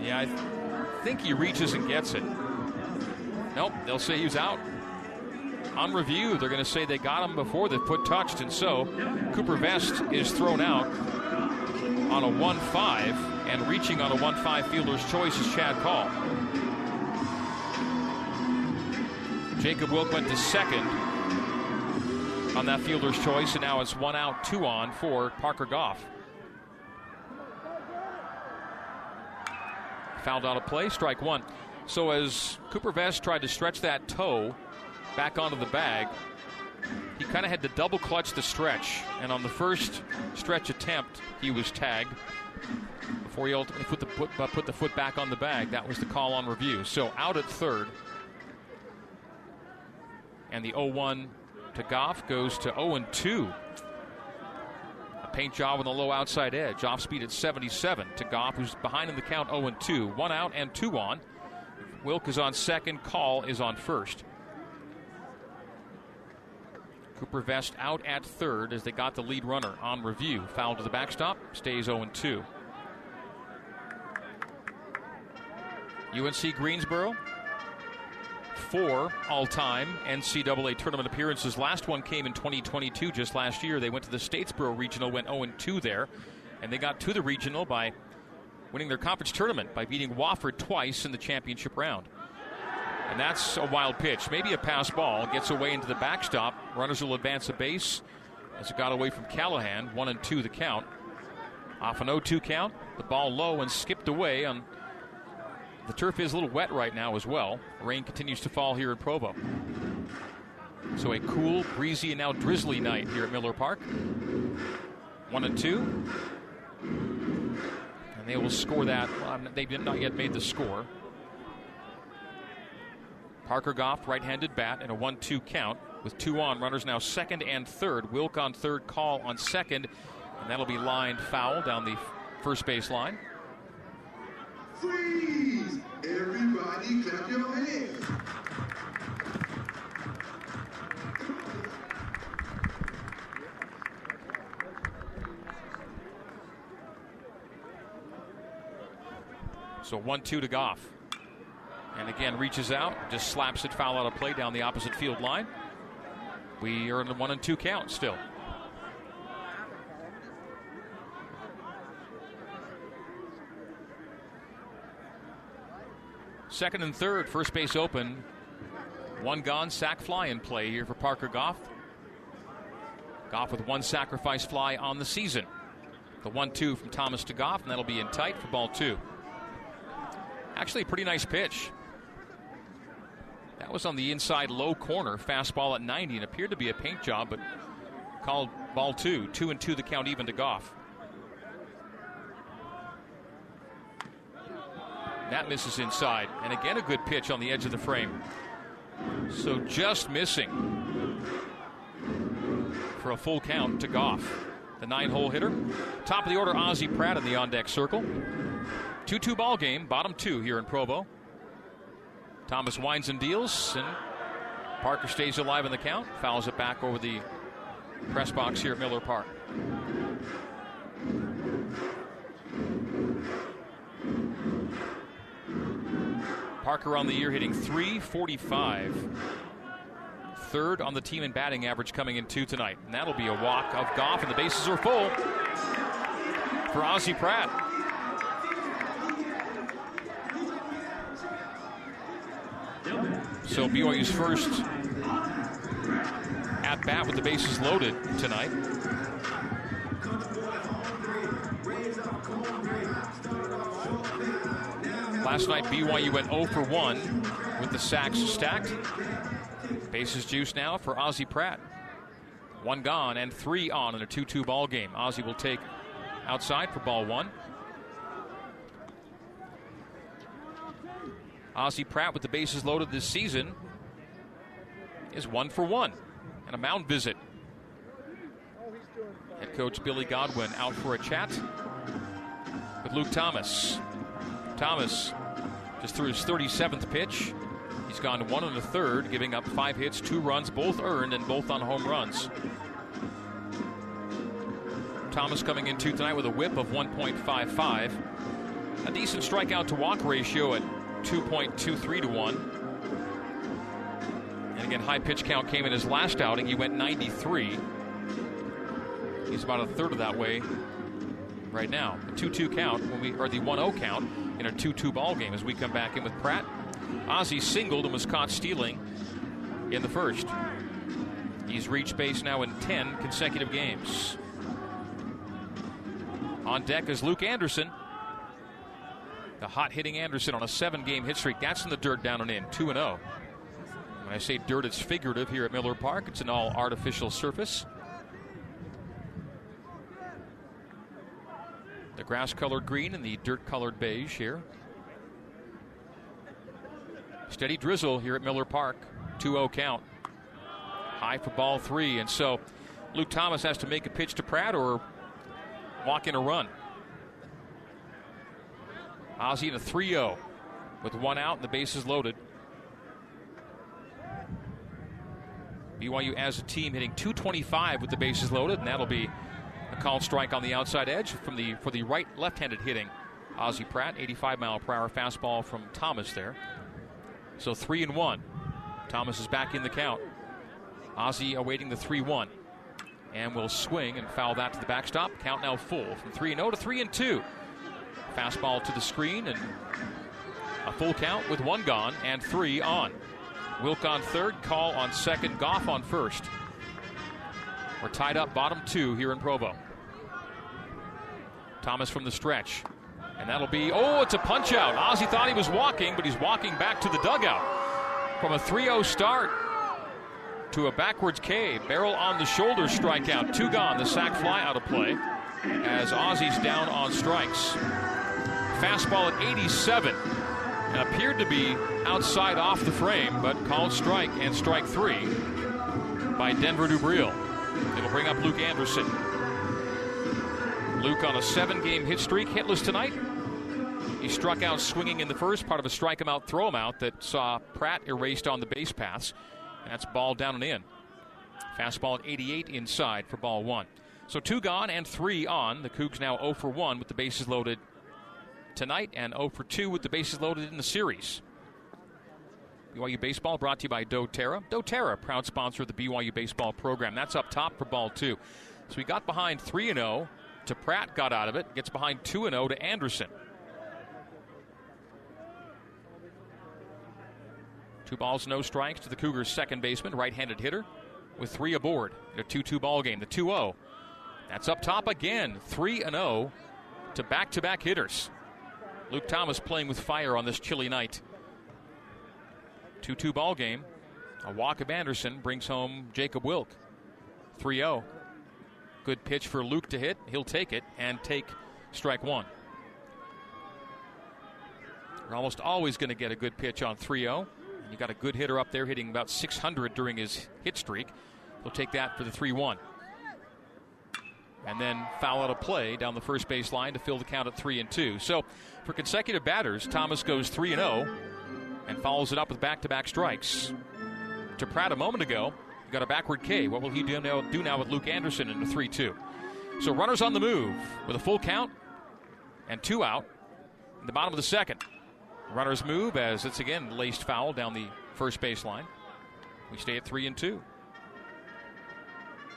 Yeah, I th- think he reaches and gets it. Nope, they'll say he's out. On review, they're going to say they got him before the foot touched, and so Cooper Vest is thrown out on a 1 5 and reaching on a 1 5 fielder's choice is Chad Call. Jacob Wilk went to second on that fielder's choice, and now it's one out, two on for Parker Goff. Fouled out of play, strike one. So as Cooper Vest tried to stretch that toe back onto the bag, he kind of had to double clutch the stretch. And on the first stretch attempt, he was tagged before he ultimately put the, put, uh, put the foot back on the bag. That was the call on review. So out at third. And the 0 1 to Goff goes to 0 2. A paint job on the low outside edge. Off speed at 77 to Goff, who's behind in the count 0 2. One out and two on. Wilk is on second. Call is on first. Cooper Vest out at third as they got the lead runner on review. Foul to the backstop, stays 0 2. UNC Greensboro, four all time NCAA tournament appearances. Last one came in 2022, just last year. They went to the Statesboro Regional, went 0 2 there, and they got to the regional by winning their conference tournament by beating Wofford twice in the championship round. And that's a wild pitch. Maybe a pass ball gets away into the backstop. Runners will advance a base as it got away from Callahan. One and two the count. Off an 0 2 count. The ball low and skipped away on the turf is a little wet right now as well. Rain continues to fall here in Provo. So a cool, breezy, and now drizzly night here at Miller Park. One and two. And they will score that. They've not yet made the score. Parker Goff, right handed bat, and a 1 2 count with two on. Runners now second and third. Wilk on third, Call on second. And that'll be lined foul down the first base line. Freeze! Everybody clap your hands. So 1 2 to Goff. And again, reaches out, just slaps it foul out of play down the opposite field line. We are in the 1 and 2 count still. Second and third, first base open. One gone, sac fly in play here for Parker Goff. Goff with one sacrifice fly on the season. The 1 2 from Thomas to Goff, and that'll be in tight for ball two. Actually, a pretty nice pitch. That was on the inside low corner, fastball at 90, and appeared to be a paint job, but called ball two. Two and two, the count even to Goff. That misses inside. And again, a good pitch on the edge of the frame. So just missing for a full count to Goff. The nine hole hitter. Top of the order, Ozzie Pratt in the on deck circle. 2 2 ball game, bottom two here in Provo. Thomas winds and deals, and Parker stays alive in the count, fouls it back over the press box here at Miller Park. Parker on the year hitting 345. Third on the team in batting average coming in two tonight. And that'll be a walk of Goff, and the bases are full for Ozzie Pratt. So BYU's first at bat with the bases loaded tonight. Last night, BYU went 0 for 1 with the sacks stacked. Bases juice now for Ozzie Pratt. One gone and three on in a 2 2 ball game. Ozzie will take outside for ball one. Ozzie Pratt with the bases loaded this season is one for one and a mound visit. Head coach Billy Godwin out for a chat with Luke Thomas. Thomas just threw his 37th pitch. He's gone one and a third, giving up five hits, two runs, both earned and both on home runs. Thomas coming in two tonight with a whip of 1.55. A decent strikeout to walk ratio at 2.23 to 1. And again, high pitch count came in his last outing. He went 93. He's about a third of that way right now. A 2 2 count, when we, or the 1 0 count in a 2 2 ball game as we come back in with Pratt. Ozzie singled and was caught stealing in the first. He's reached base now in 10 consecutive games. On deck is Luke Anderson. The hot hitting Anderson on a seven game hit streak. That's in the dirt down and in, 2 0. When I say dirt, it's figurative here at Miller Park. It's an all artificial surface. The grass colored green and the dirt colored beige here. Steady drizzle here at Miller Park. 2 0 count. High for ball three. And so Luke Thomas has to make a pitch to Pratt or walk in a run. Ozzie in a 3 0 with one out and the bases loaded. BYU as a team hitting 225 with the bases loaded, and that'll be called strike on the outside edge from the for the right left-handed hitting Ozzie Pratt, 85 mile per hour fastball from Thomas there. So three and one. Thomas is back in the count. Ozzie awaiting the 3 1. And will swing and foul that to the backstop. Count now full from 3 and 0 to 3 and 2. Fastball to the screen and a full count with one gone and three on. Wilk on third, Call on second, Goff on first. We're tied up bottom two here in Provo. Thomas from the stretch. And that'll be, oh, it's a punch out. Ozzie thought he was walking, but he's walking back to the dugout. From a 3 0 start to a backwards K. Barrel on the shoulder strikeout. Two gone. The sac fly out of play as Ozzie's down on strikes. Fastball at 87 and appeared to be outside off the frame, but called strike and strike three by Denver Dubril. It'll bring up Luke Anderson. Luke on a seven game hit streak, hitless tonight. He struck out swinging in the first part of a strike him out, throw him out that saw Pratt erased on the base paths. That's ball down and in. Fastball at 88 inside for ball one. So two gone and three on. The Cougs now 0 for 1 with the bases loaded tonight and 0 for 2 with the bases loaded in the series. BYU Baseball brought to you by doTERRA. doTERRA, proud sponsor of the BYU Baseball program. That's up top for ball two. So we got behind 3 and 0 to Pratt, got out of it, gets behind 2 0 to Anderson. Two balls, no strikes to the Cougars' second baseman, right handed hitter, with three aboard in a 2 2 ball game. The 2 0. That's up top again, 3 0 to back to back hitters. Luke Thomas playing with fire on this chilly night. 2 2 ball game. A walk of Anderson brings home Jacob Wilk. 3 0. Good pitch for Luke to hit. He'll take it and take strike one. You're almost always going to get a good pitch on 3 0. You got a good hitter up there hitting about 600 during his hit streak. He'll take that for the 3 1. And then foul out a play down the first base line to fill the count at 3 and 2. So for consecutive batters, Thomas goes 3 and 0 and follows it up with back to back strikes. To Pratt a moment ago, got a backward K. What will he do now, do now with Luke Anderson in the 3 2? So runners on the move with a full count and two out in the bottom of the second. Runners move as it's again laced foul down the first baseline. We stay at 3 and 2.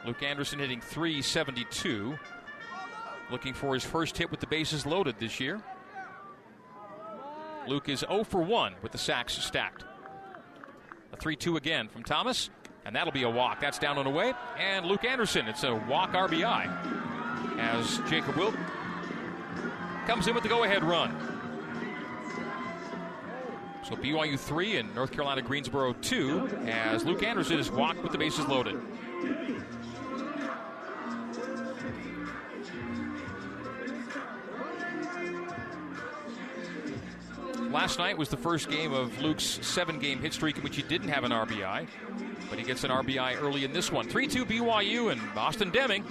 Luke Anderson hitting 372. Looking for his first hit with the bases loaded this year. Luke is 0 for 1 with the sacks stacked. A 3 2 again from Thomas, and that'll be a walk. That's down and away. And Luke Anderson, it's a walk RBI as Jacob Wilk comes in with the go ahead run. So BYU 3 and North Carolina Greensboro 2 as Luke Anderson is walked with the bases loaded. Last night was the first game of Luke's seven game hit streak in which he didn't have an RBI, but he gets an RBI early in this one. 3 2 BYU and Austin Deming,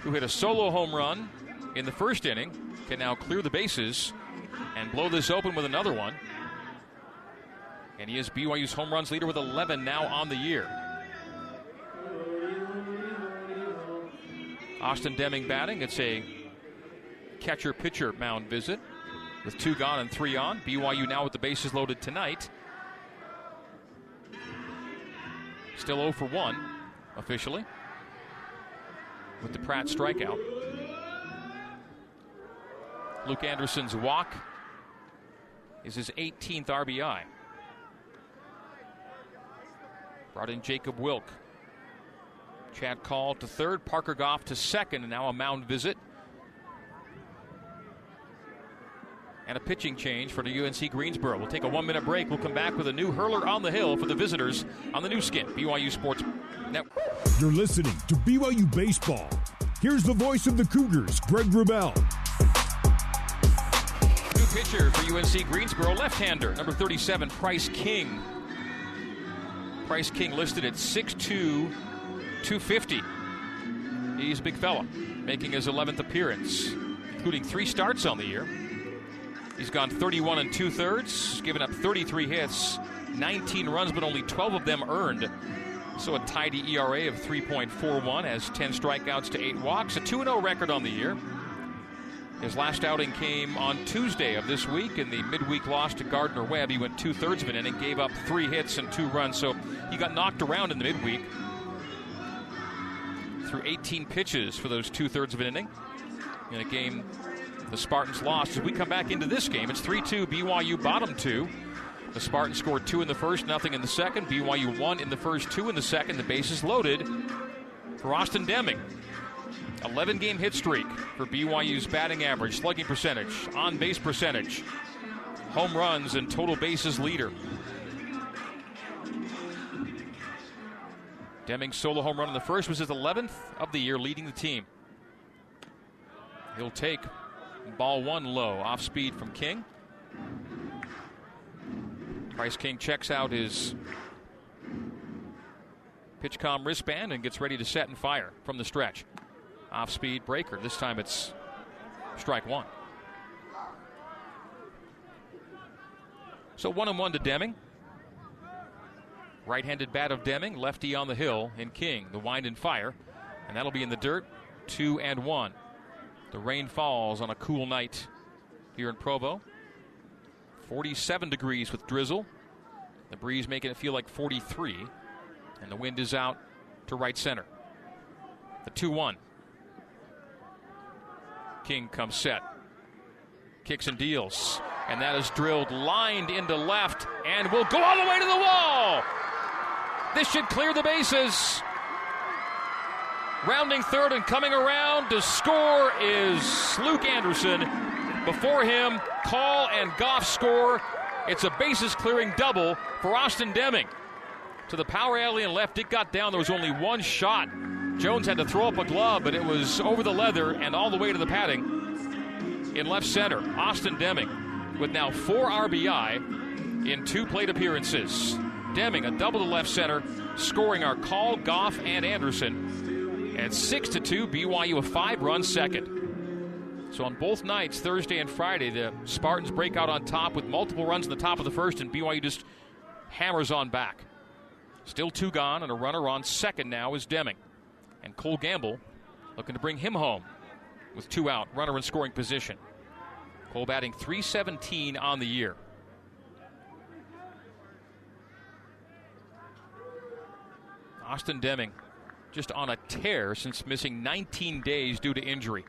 who hit a solo home run in the first inning, can now clear the bases and blow this open with another one. And he is BYU's home runs leader with 11 now on the year. Austin Deming batting. It's a catcher pitcher mound visit with two gone and three on. BYU now with the bases loaded tonight. Still 0 for 1 officially with the Pratt strikeout. Luke Anderson's walk is his 18th RBI. Brought in Jacob Wilk. Chad Call to third, Parker Goff to second, and now a mound visit. And a pitching change for the UNC Greensboro. We'll take a one minute break. We'll come back with a new hurler on the hill for the visitors on the Nu Skin, BYU Sports Network. You're listening to BYU Baseball. Here's the voice of the Cougars, Greg Wrubell. New pitcher for UNC Greensboro, left hander, number 37, Price King. Price King listed at 6'2, 250. He's a big fella, making his 11th appearance, including three starts on the year. He's gone 31 and two thirds, given up 33 hits, 19 runs, but only 12 of them earned. So a tidy ERA of 3.41, has 10 strikeouts to 8 walks, a 2 0 record on the year. His last outing came on Tuesday of this week in the midweek loss to Gardner Webb. He went two thirds of an inning, gave up three hits and two runs, so he got knocked around in the midweek. Through 18 pitches for those two thirds of an inning in a game the Spartans lost. As we come back into this game, it's 3 2 BYU bottom two. The Spartans scored two in the first, nothing in the second. BYU won in the first, two in the second. The bases loaded for Austin Deming. 11 game hit streak for BYU's batting average, slugging percentage, on base percentage, home runs, and total bases leader. Deming's solo home run in the first was his 11th of the year, leading the team. He'll take ball one low, off speed from King. Price King checks out his PitchCom wristband and gets ready to set and fire from the stretch. Off speed breaker. This time it's strike one. So one and one to Deming. Right handed bat of Deming, lefty on the hill in King. The wind and fire. And that'll be in the dirt. Two and one. The rain falls on a cool night here in Provo. 47 degrees with drizzle. The breeze making it feel like 43. And the wind is out to right center. The 2 1. King comes set. Kicks and deals. And that is drilled, lined into left, and will go all the way to the wall. This should clear the bases. Rounding third and coming around to score is Luke Anderson. Before him, Call and Goff score. It's a bases clearing double for Austin Deming. To the power alley and left, it got down. There was only one shot. Jones had to throw up a glove, but it was over the leather and all the way to the padding in left center. Austin Deming with now four RBI in two plate appearances. Deming, a double to left center, scoring our call, Goff, and Anderson. And 6 to 2, BYU a five run second. So on both nights, Thursday and Friday, the Spartans break out on top with multiple runs in the top of the first, and BYU just hammers on back. Still two gone, and a runner on second now is Deming. And Cole Gamble looking to bring him home with two out, runner in scoring position. Cole batting 317 on the year. Austin Deming just on a tear since missing 19 days due to injury.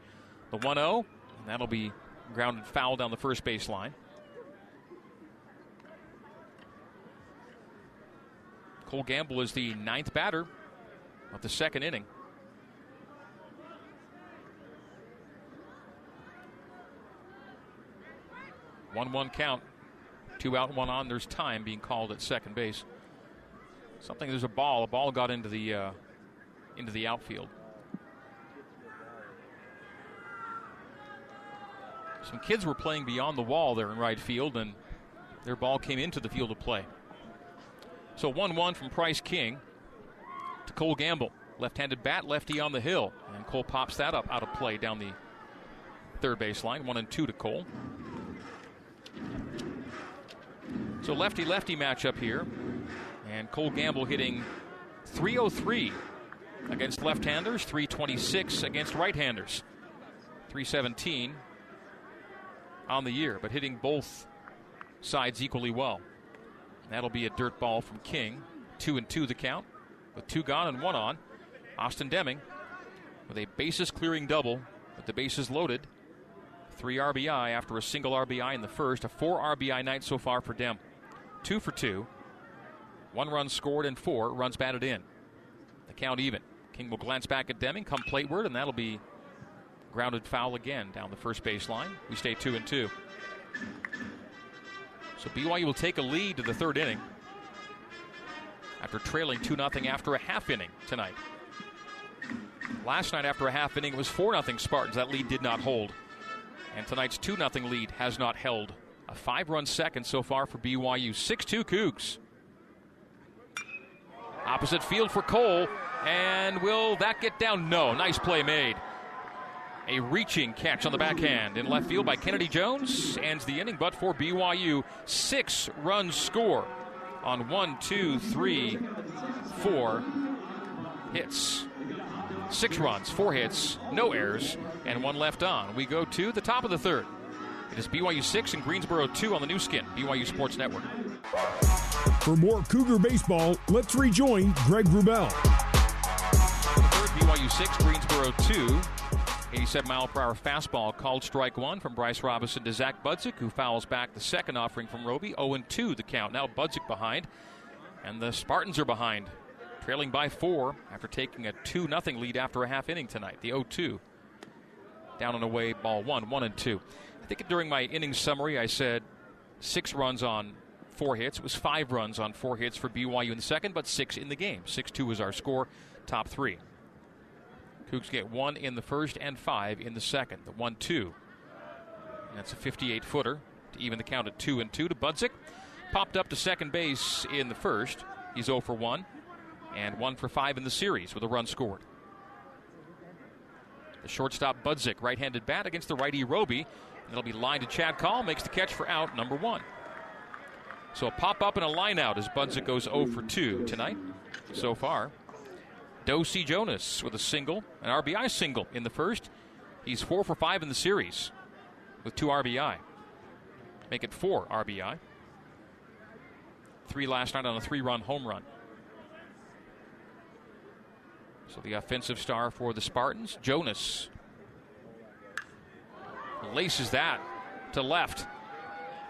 The 1 0, that'll be grounded foul down the first base line. Cole Gamble is the ninth batter of the second inning. One one count, two out, one on. There's time being called at second base. Something. There's a ball. A ball got into the uh, into the outfield. Some kids were playing beyond the wall there in right field, and their ball came into the field of play. So 1 1 from Price King to Cole Gamble. Left handed bat, lefty on the hill. And Cole pops that up out of play down the third base line. 1 and 2 to Cole. So lefty lefty matchup here. And Cole Gamble hitting 303 against left handers, 326 against right handers. 317 on the year, but hitting both sides equally well. That'll be a dirt ball from King. Two and two the count, with two gone and one on. Austin Deming with a bases clearing double, with the bases loaded. Three RBI after a single RBI in the first. A four RBI night so far for Dem. Two for two. One run scored and four runs batted in. The count even. King will glance back at Deming, come plateward, and that'll be grounded foul again down the first base line. We stay two and two. So BYU will take a lead to the third inning after trailing 2 0 after a half inning tonight. Last night, after a half inning, it was 4 0 Spartans. That lead did not hold. And tonight's 2 0 lead has not held. A five run second so far for BYU. 6 2 Cougs. Opposite field for Cole. And will that get down? No. Nice play made. A reaching catch on the backhand in left field by Kennedy Jones ends the inning, but for BYU, six runs score on one, two, three, four hits. Six runs, four hits, no errors, and one left on. We go to the top of the third. It is BYU 6 and Greensboro 2 on the Nu Skin, BYU Sports Network. For more Cougar baseball, let's rejoin Greg Wrubell. BYU 6, Greensboro 2. 87 mile per hour fastball called strike one from Bryce Robison to Zach Budzik, who fouls back the second offering from Roby. 0 2 the count. Now Budzik behind, and the Spartans are behind, trailing by four after taking a 2 0 lead after a half inning tonight. The 0 2. Down and away, ball one, 1 and 2. I think during my inning summary, I said six runs on four hits. It was five runs on four hits for BYU in the second, but six in the game. 6 2 is our score, top three. Cougs get one in the first and five in the second. The one two. That's a 58 footer to even the count at two and two to Budzik. Popped up to second base in the first. He's 0 for 1 and 1 for 5 in the series with a run scored. The shortstop Budzik, right handed bat against the righty Roby. It'll be lined to Chad Call, makes the catch for out number one. So a pop up and a line out as Budzik goes 0 for 2 tonight so far. Dosey Jonas with a single, an RBI single in the first. He's four for five in the series with two RBI. Make it four RBI. Three last night on a three run home run. So the offensive star for the Spartans, Jonas, laces that to left.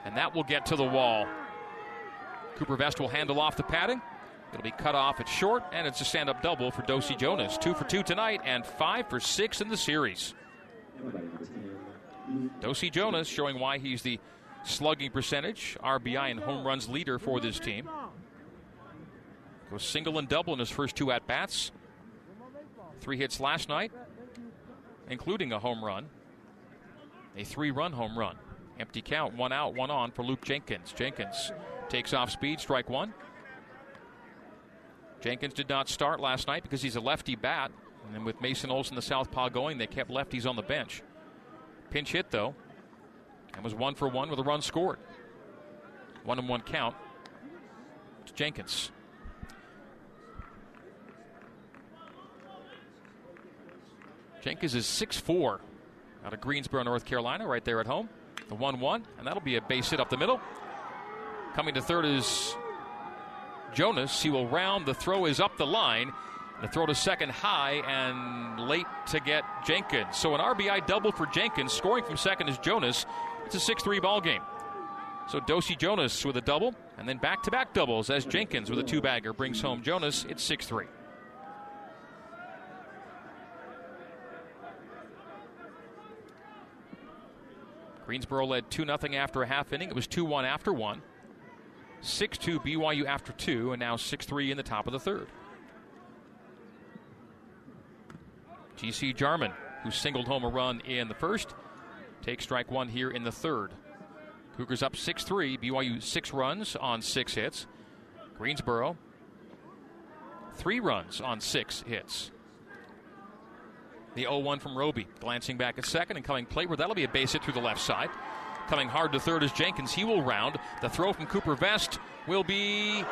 And that will get to the wall. Cooper Vest will handle off the padding. It'll be cut off at short, and it's a stand up double for Dosey Jonas. Two for two tonight and five for six in the series. Dosey Jonas showing why he's the slugging percentage, RBI, and home runs leader for this team. Goes single and double in his first two at bats. Three hits last night, including a home run, a three run home run. Empty count, one out, one on for Luke Jenkins. Jenkins takes off speed, strike one. Jenkins did not start last night because he's a lefty bat. And with Mason Olson, the southpaw, going, they kept lefties on the bench. Pinch hit, though, and was one for one with a run scored. One and one count to Jenkins. Jenkins is 6'4 out of Greensboro, North Carolina, right there at home. The 1 1, and that'll be a base hit up the middle. Coming to third is Jonas. He will round. The throw is up the line. The throw to second high and late to get Jenkins. So an RBI double for Jenkins. Scoring from second is Jonas. It's a 6 3 ball game. So Dosey Jonas with a double, and then back to back doubles as Jenkins with a two bagger brings home Jonas. It's 6 3. Greensboro led 2 0 after a half inning. It was 2 1 after one. 6 2 BYU after two, and now 6 3 in the top of the third. GC Jarman, who singled home a run in the first, takes strike one here in the third. Cougars up 6 3. BYU six runs on six hits. Greensboro, three runs on six hits. The 0 1 from Roby. Glancing back at second and coming plateward. That'll be a base hit through the left side. Coming hard to third is Jenkins. He will round. The throw from Cooper Vest will be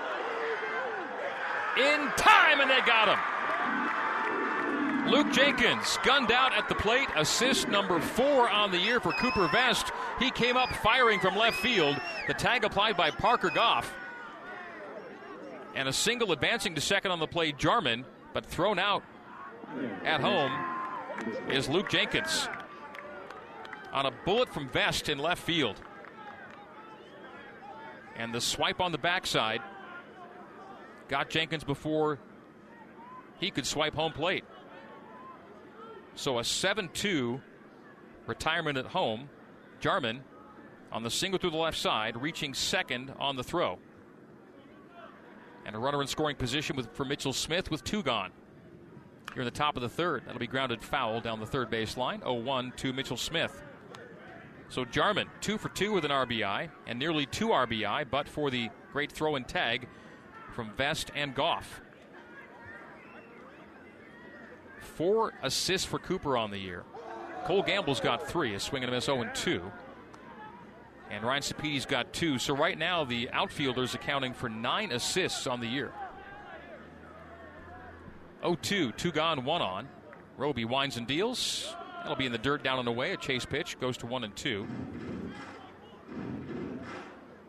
in time, and they got him. Luke Jenkins gunned out at the plate. Assist number four on the year for Cooper Vest. He came up firing from left field. The tag applied by Parker Goff. And a single advancing to second on the play, Jarman, but thrown out at home is Luke Jenkins on a bullet from Vest in left field. And the swipe on the backside got Jenkins before he could swipe home plate. So a 7 2 retirement at home. Jarman on the single through the left side, reaching second on the throw. And a runner in scoring position with, for Mitchell Smith with two gone. Here in the top of the third. That'll be grounded foul down the third base line. 0 1 to Mitchell Smith. So Jarman, two for two with an RBI and nearly two RBI, but for the great throw and tag from Vest and Goff. Four assists for Cooper on the year. Cole Gamble's got three, a swing and a miss 0 2. And Ryan Sapedi's got two. So right now, the outfielders accounting for nine assists on the year. 0 2, two gone, one on. Roby winds and deals. That'll be in the dirt down and away. A chase pitch goes to one and two.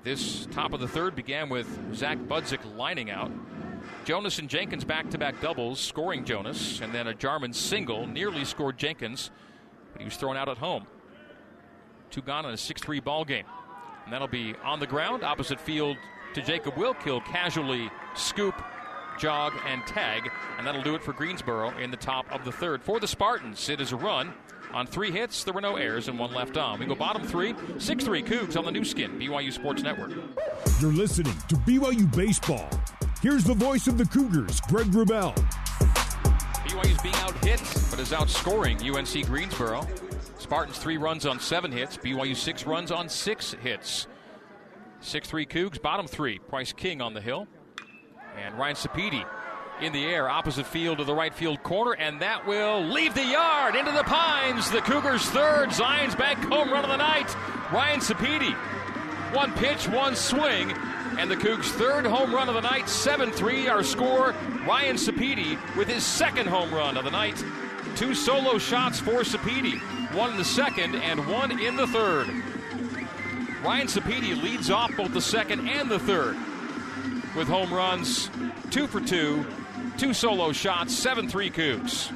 This top of the third began with Zach Budzik lining out. Jonas and Jenkins back to back doubles, scoring Jonas, and then a Jarman single nearly scored Jenkins, but he was thrown out at home. Two gone in a 6 3 ball game. And that'll be on the ground, opposite field to Jacob Wilkill, casually scoop, jog, and tag. And that'll do it for Greensboro in the top of the third. For the Spartans, it is a run. On three hits, there were no errors and one left on. We go bottom three, 6 3 Cougs on the Nu Skin, BYU Sports Network. You're listening to BYU Baseball. Here's the voice of the Cougars, Greg Wrubell. BYU's being out hit, but is outscoring UNC Greensboro. Spartans three runs on seven hits. BYU six runs on six hits. 6 3 Cougs, bottom three. Price King on the hill. And Ryan Sapedi in the air, opposite field to the right field corner, and that will leave the yard into the pines. The Cougars' third, Zions Bank home run of the night. Ryan Sapedi. One pitch, one swing, and the Cougs' third home run of the night, 7 3. Our score, Ryan Sapedi with his second home run of the night. Two solo shots for Sapedi, one in the second and one in the third. Ryan Sapedi leads off both the second and the third with home runs, two for two, two solo shots, 7 3 Cougs.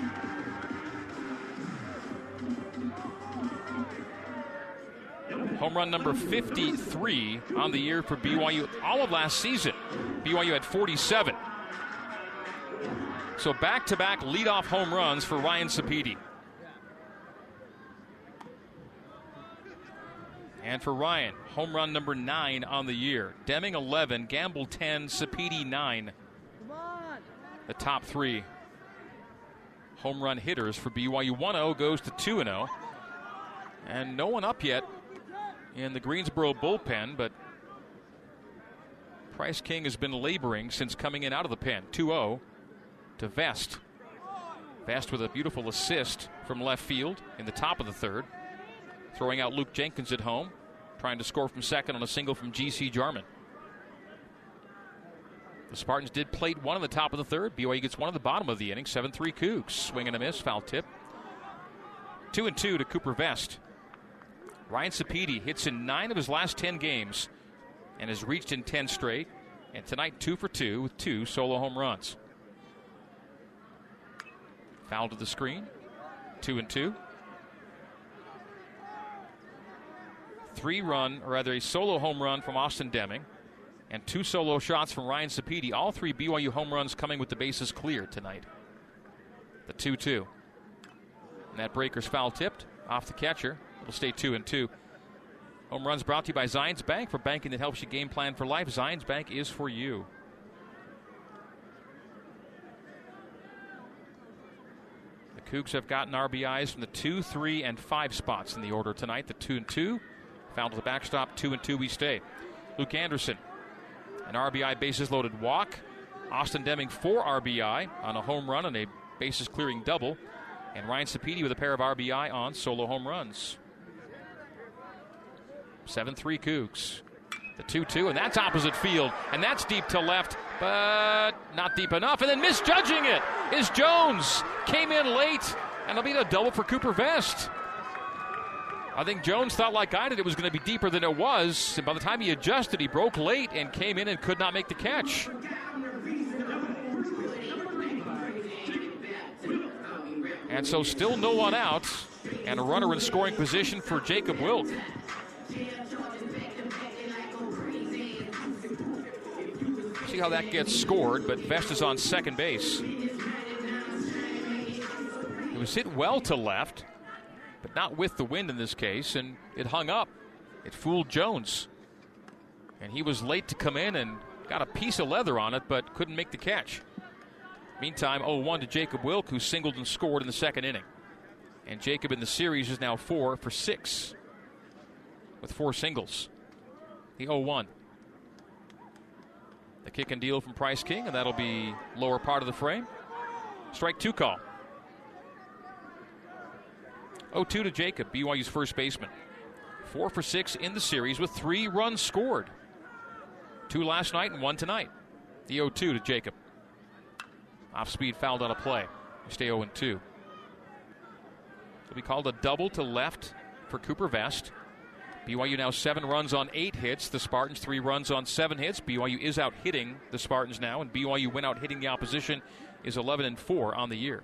Home run number 53 on the year for BYU all of last season. BYU had 47. So back to back leadoff home runs for Ryan Sapedi. And for Ryan, home run number nine on the year. Deming 11, Gamble 10, Sapedi 9. The top three home run hitters for BYU 1 0 goes to 2 0. And no one up yet in the Greensboro bullpen, but Price King has been laboring since coming in out of the pen. 2 0 to Vest. Vest with a beautiful assist from left field in the top of the third. Throwing out Luke Jenkins at home, trying to score from second on a single from G.C. Jarman. The Spartans did plate one in the top of the third. BYU gets one at the bottom of the inning. 7 3 Cougs. Swing and a miss, foul tip. 2 and 2 to Cooper Vest. Ryan Sapedi hits in nine of his last 10 games and has reached in 10 straight. And tonight, 2 for 2 with two solo home runs. Foul to the screen. 2 and 2. Three run, or rather a solo home run from Austin Deming and two solo shots from Ryan Sapedi. All three BYU home runs coming with the bases clear tonight. The 2 2. And that breaker's foul tipped off the catcher. It'll stay 2 and 2. Home runs brought to you by Zions Bank for banking that helps you game plan for life. Zions Bank is for you. The Cougs have gotten RBIs from the 2, 3, and 5 spots in the order tonight. The 2 and 2. Foul to the backstop, 2 and 2 we stay. Luke Anderson an RBI bases loaded walk. Austin Deming, four RBI on a home run and a bases clearing double. And Ryan Sapedi with a pair of RBI on solo home runs. 7 3 Cougs. The 2 2, and that's opposite field. And that's deep to left, but not deep enough. And then misjudging it is Jones. Came in late, and it'll be a double for Cooper Vest. I think Jones thought, like I did, it was going to be deeper than it was. And by the time he adjusted, he broke late and came in and could not make the catch. And so, still no one out, and a runner in scoring position for Jacob Wilk. See how that gets scored, but Vest is on second base. It was hit well to left but not with the wind in this case, and it hung up. It fooled Jones. And he was late to come in and got a piece of leather on it, but couldn't make the catch. Meantime, 0 1 to Jacob Wilk, who singled and scored in the second inning. And Jacob in the series is now 4 for 6 with four singles. The 0 1. The kick and deal from Price King, and that'll be lower part of the frame. Strike two call. 0 2 to Jacob, BYU's first baseman. Four for six in the series with three runs scored. Two last night and one tonight. The 0 2 to Jacob. Off speed fouled on a play. Stay 0 2. It'll be called a double to left for Cooper Vest. BYU now seven runs on eight hits. The Spartans three runs on seven hits. BYU is out hitting the Spartans now, and BYU went out hitting the opposition is 11 and 4 on the year.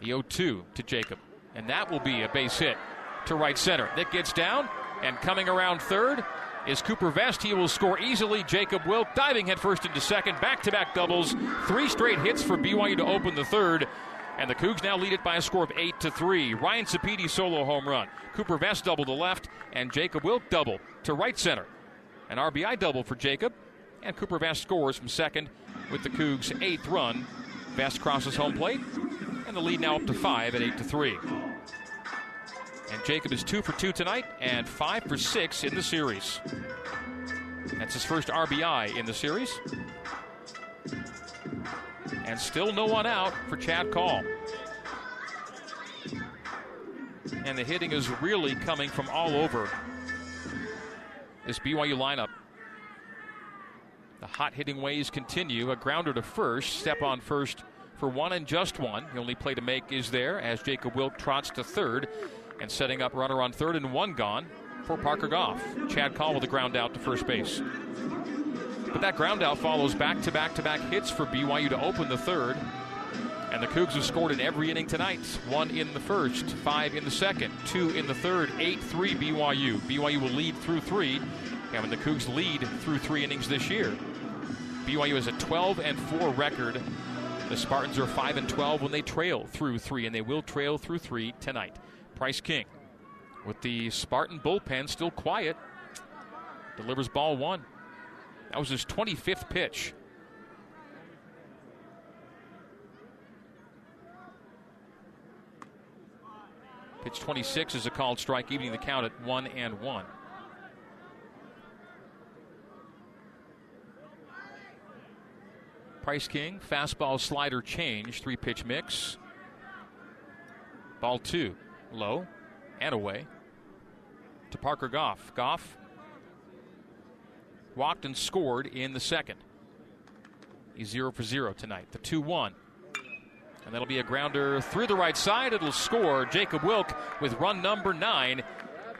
The 0 2 to Jacob. And that will be a base hit to right center. Nick gets down, and coming around third is Cooper Vest. He will score easily. Jacob Wilk diving headfirst into second. Back to back doubles. Three straight hits for BYU to open the third. And the Cougs now lead it by a score of 8 to 3. Ryan Sapedi solo home run. Cooper Vest double to left, and Jacob Wilk double to right center. An RBI double for Jacob, and Cooper Vest scores from second with the Cougs' eighth run. Vest crosses home plate, and the lead now up to five at eight to three. And Jacob is two for two tonight and five for six in the series. That's his first RBI in the series. And still no one out for Chad Call. And the hitting is really coming from all over this BYU lineup. The hot hitting ways continue. A grounder to first, step on first for one and just one. The only play to make is there as Jacob Wilk trots to third and setting up runner on third and one gone for Parker Goff. Chad Call with a ground out to first base. But that ground out follows back to back to back hits for BYU to open the third. And the Cougs have scored in every inning tonight. One in the first, five in the second, two in the third, 8 3 BYU. BYU will lead through three, and the Cougs lead through three innings this year. BYU has a 12 and 4 record the Spartans are 5 and 12 when they trail through three, and they will trail through three tonight. Price King with the Spartan bullpen still quiet. Delivers ball one. That was his 25th pitch. Pitch 26 is a called strike, evening the count at 1 and 1. Price King, fastball slider change, three pitch mix. Ball two, low and away to Parker Goff. Goff walked and scored in the second. He's zero for zero tonight. The 2 1. And that'll be a grounder through the right side. It'll score Jacob Wilk with run number nine.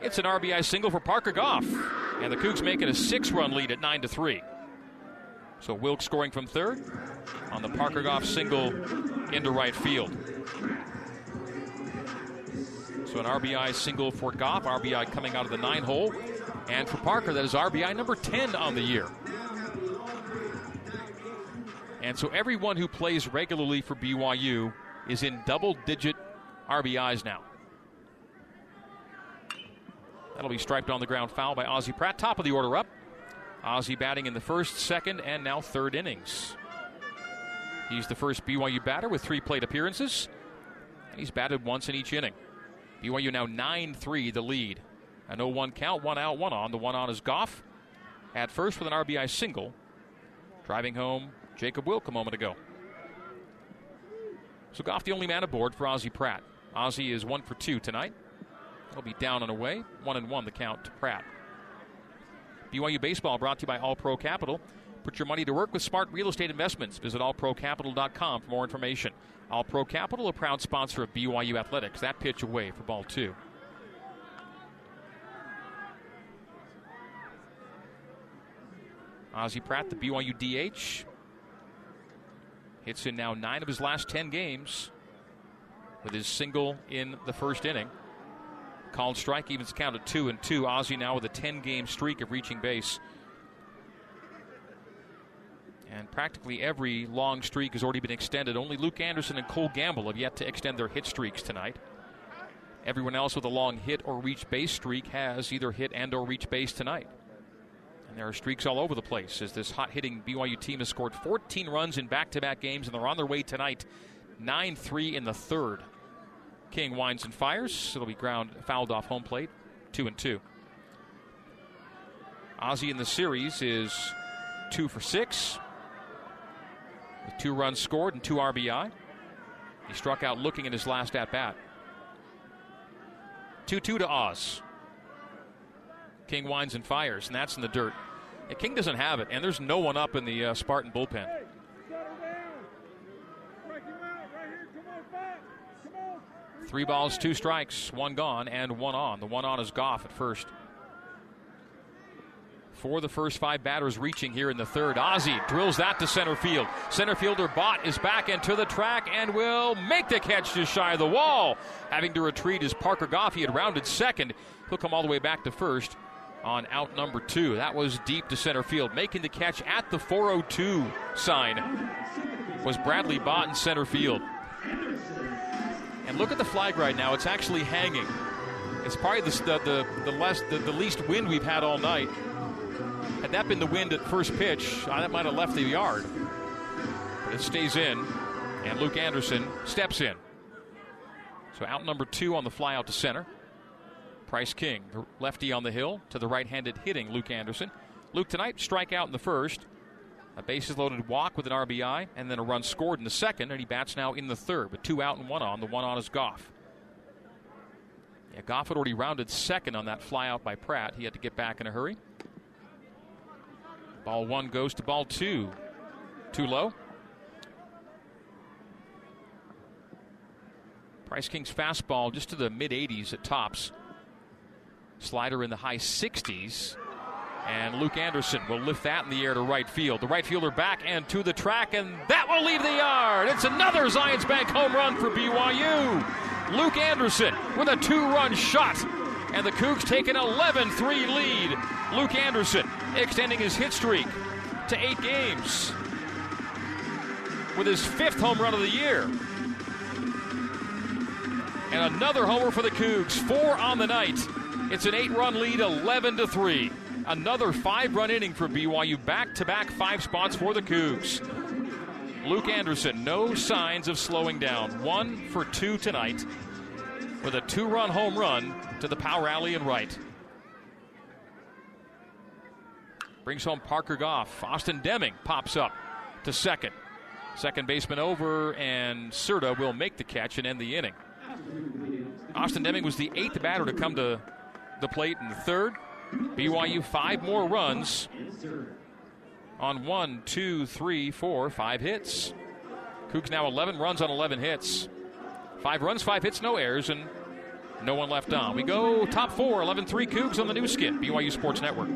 It's an RBI single for Parker Goff. And the Cougs make it a six run lead at 9 to 3. So Wilk scoring from third on the Parker Goff single into right field. So an RBI single for Goff, RBI coming out of the nine hole. And for Parker, that is RBI number 10 on the year. And so everyone who plays regularly for BYU is in double digit RBIs now. That'll be striped on the ground foul by Ozzie Pratt. Top of the order up. Ozzie batting in the first, second, and now third innings. He's the first BYU batter with three plate appearances. And he's batted once in each inning. BYU now 9 3, the lead. A 0 1 count, one out, one on. The one on is Goff. At first with an RBI single. Driving home Jacob Wilk a moment ago. So Goff the only man aboard for Ozzie Pratt. Ozzie is one for two tonight. He'll be down and away. One and one the count to Pratt. BYU Baseball brought to you by All Pro Capital. Put your money to work with smart real estate investments. Visit allprocapital.com for more information. All Pro Capital, a proud sponsor of BYU Athletics. That pitch away for ball two. Ozzie Pratt, the BYU DH, hits in now nine of his last ten games with his single in the first inning. Called strike, evens count at two and two. Ozzie now with a 10 game streak of reaching base. And practically every long streak has already been extended. Only Luke Anderson and Cole Gamble have yet to extend their hit streaks tonight. Everyone else with a long hit or reach base streak has either hit and or reach base tonight. And there are streaks all over the place as this hot hitting BYU team has scored 14 runs in back to back games, and they're on their way tonight 9 3 in the third. King winds and fires. It'll be ground fouled off home plate. Two and two. Ozzie in the series is two for six with two runs scored and two RBI. He struck out looking in his last at bat. 2 2 to Oz. King winds and fires, and that's in the dirt. And King doesn't have it, and there's no one up in the uh, Spartan bullpen. Three balls, two strikes, one gone, and one on. The one on is Goff at first. For the first five batters reaching here in the third, Ozzie drills that to center field. Center fielder Bott is back into the track and will make the catch just shy of the wall. Having to retreat is Parker Goff. He had rounded second. He'll come all the way back to first on out number two. That was deep to center field. Making the catch at the 402 sign was Bradley Bott in center field. And look at the flag right now. It's actually hanging. It's probably the, the, the, less, the, the least wind we've had all night. Had that been the wind at first pitch, that might have left the yard. But it stays in, and Luke Anderson steps in. So out number two on the fly out to center. Price King, the lefty on the hill, to the right handed hitting Luke Anderson. Luke tonight, strikeout in the first. A bases loaded walk with an RBI, and then a run scored in the second, and he bats now in the third, with two out and one on. The one on is Goff. Yeah, Goff had already rounded second on that fly out by Pratt. He had to get back in a hurry. Ball one goes to ball two. Too low. Price King's fastball just to the mid 80s at tops. Slider in the high 60s. And Luke Anderson will lift that in the air to right field. The right fielder back and to the track, and that will leave the yard. It's another Zions Bank home run for BYU. Luke Anderson with a two run shot. And the Cougs take an 11 3 lead. Luke Anderson extending his hit streak to eight games with his fifth home run of the year. And another homer for the Cougs. Four on the night. It's an eight run lead, 11 to 3. Another five run inning for BYU. Back to back five spots for the Cougs. Luke Anderson, no signs of slowing down. One for two tonight. with a two run home run to the power alley and right. Brings home Parker Goff. Austin Deming pops up to second. Second baseman over, and Serta will make the catch and end the inning. Austin Deming was the eighth batter to come to the plate in the third. BYU five more runs on one, two, three, four, five hits. Cougs now 11 runs on 11 hits. Five runs, five hits, no errors, and no one left on. We go top four, 11 3 Cougs on the Nu Skin, BYU Sports Network.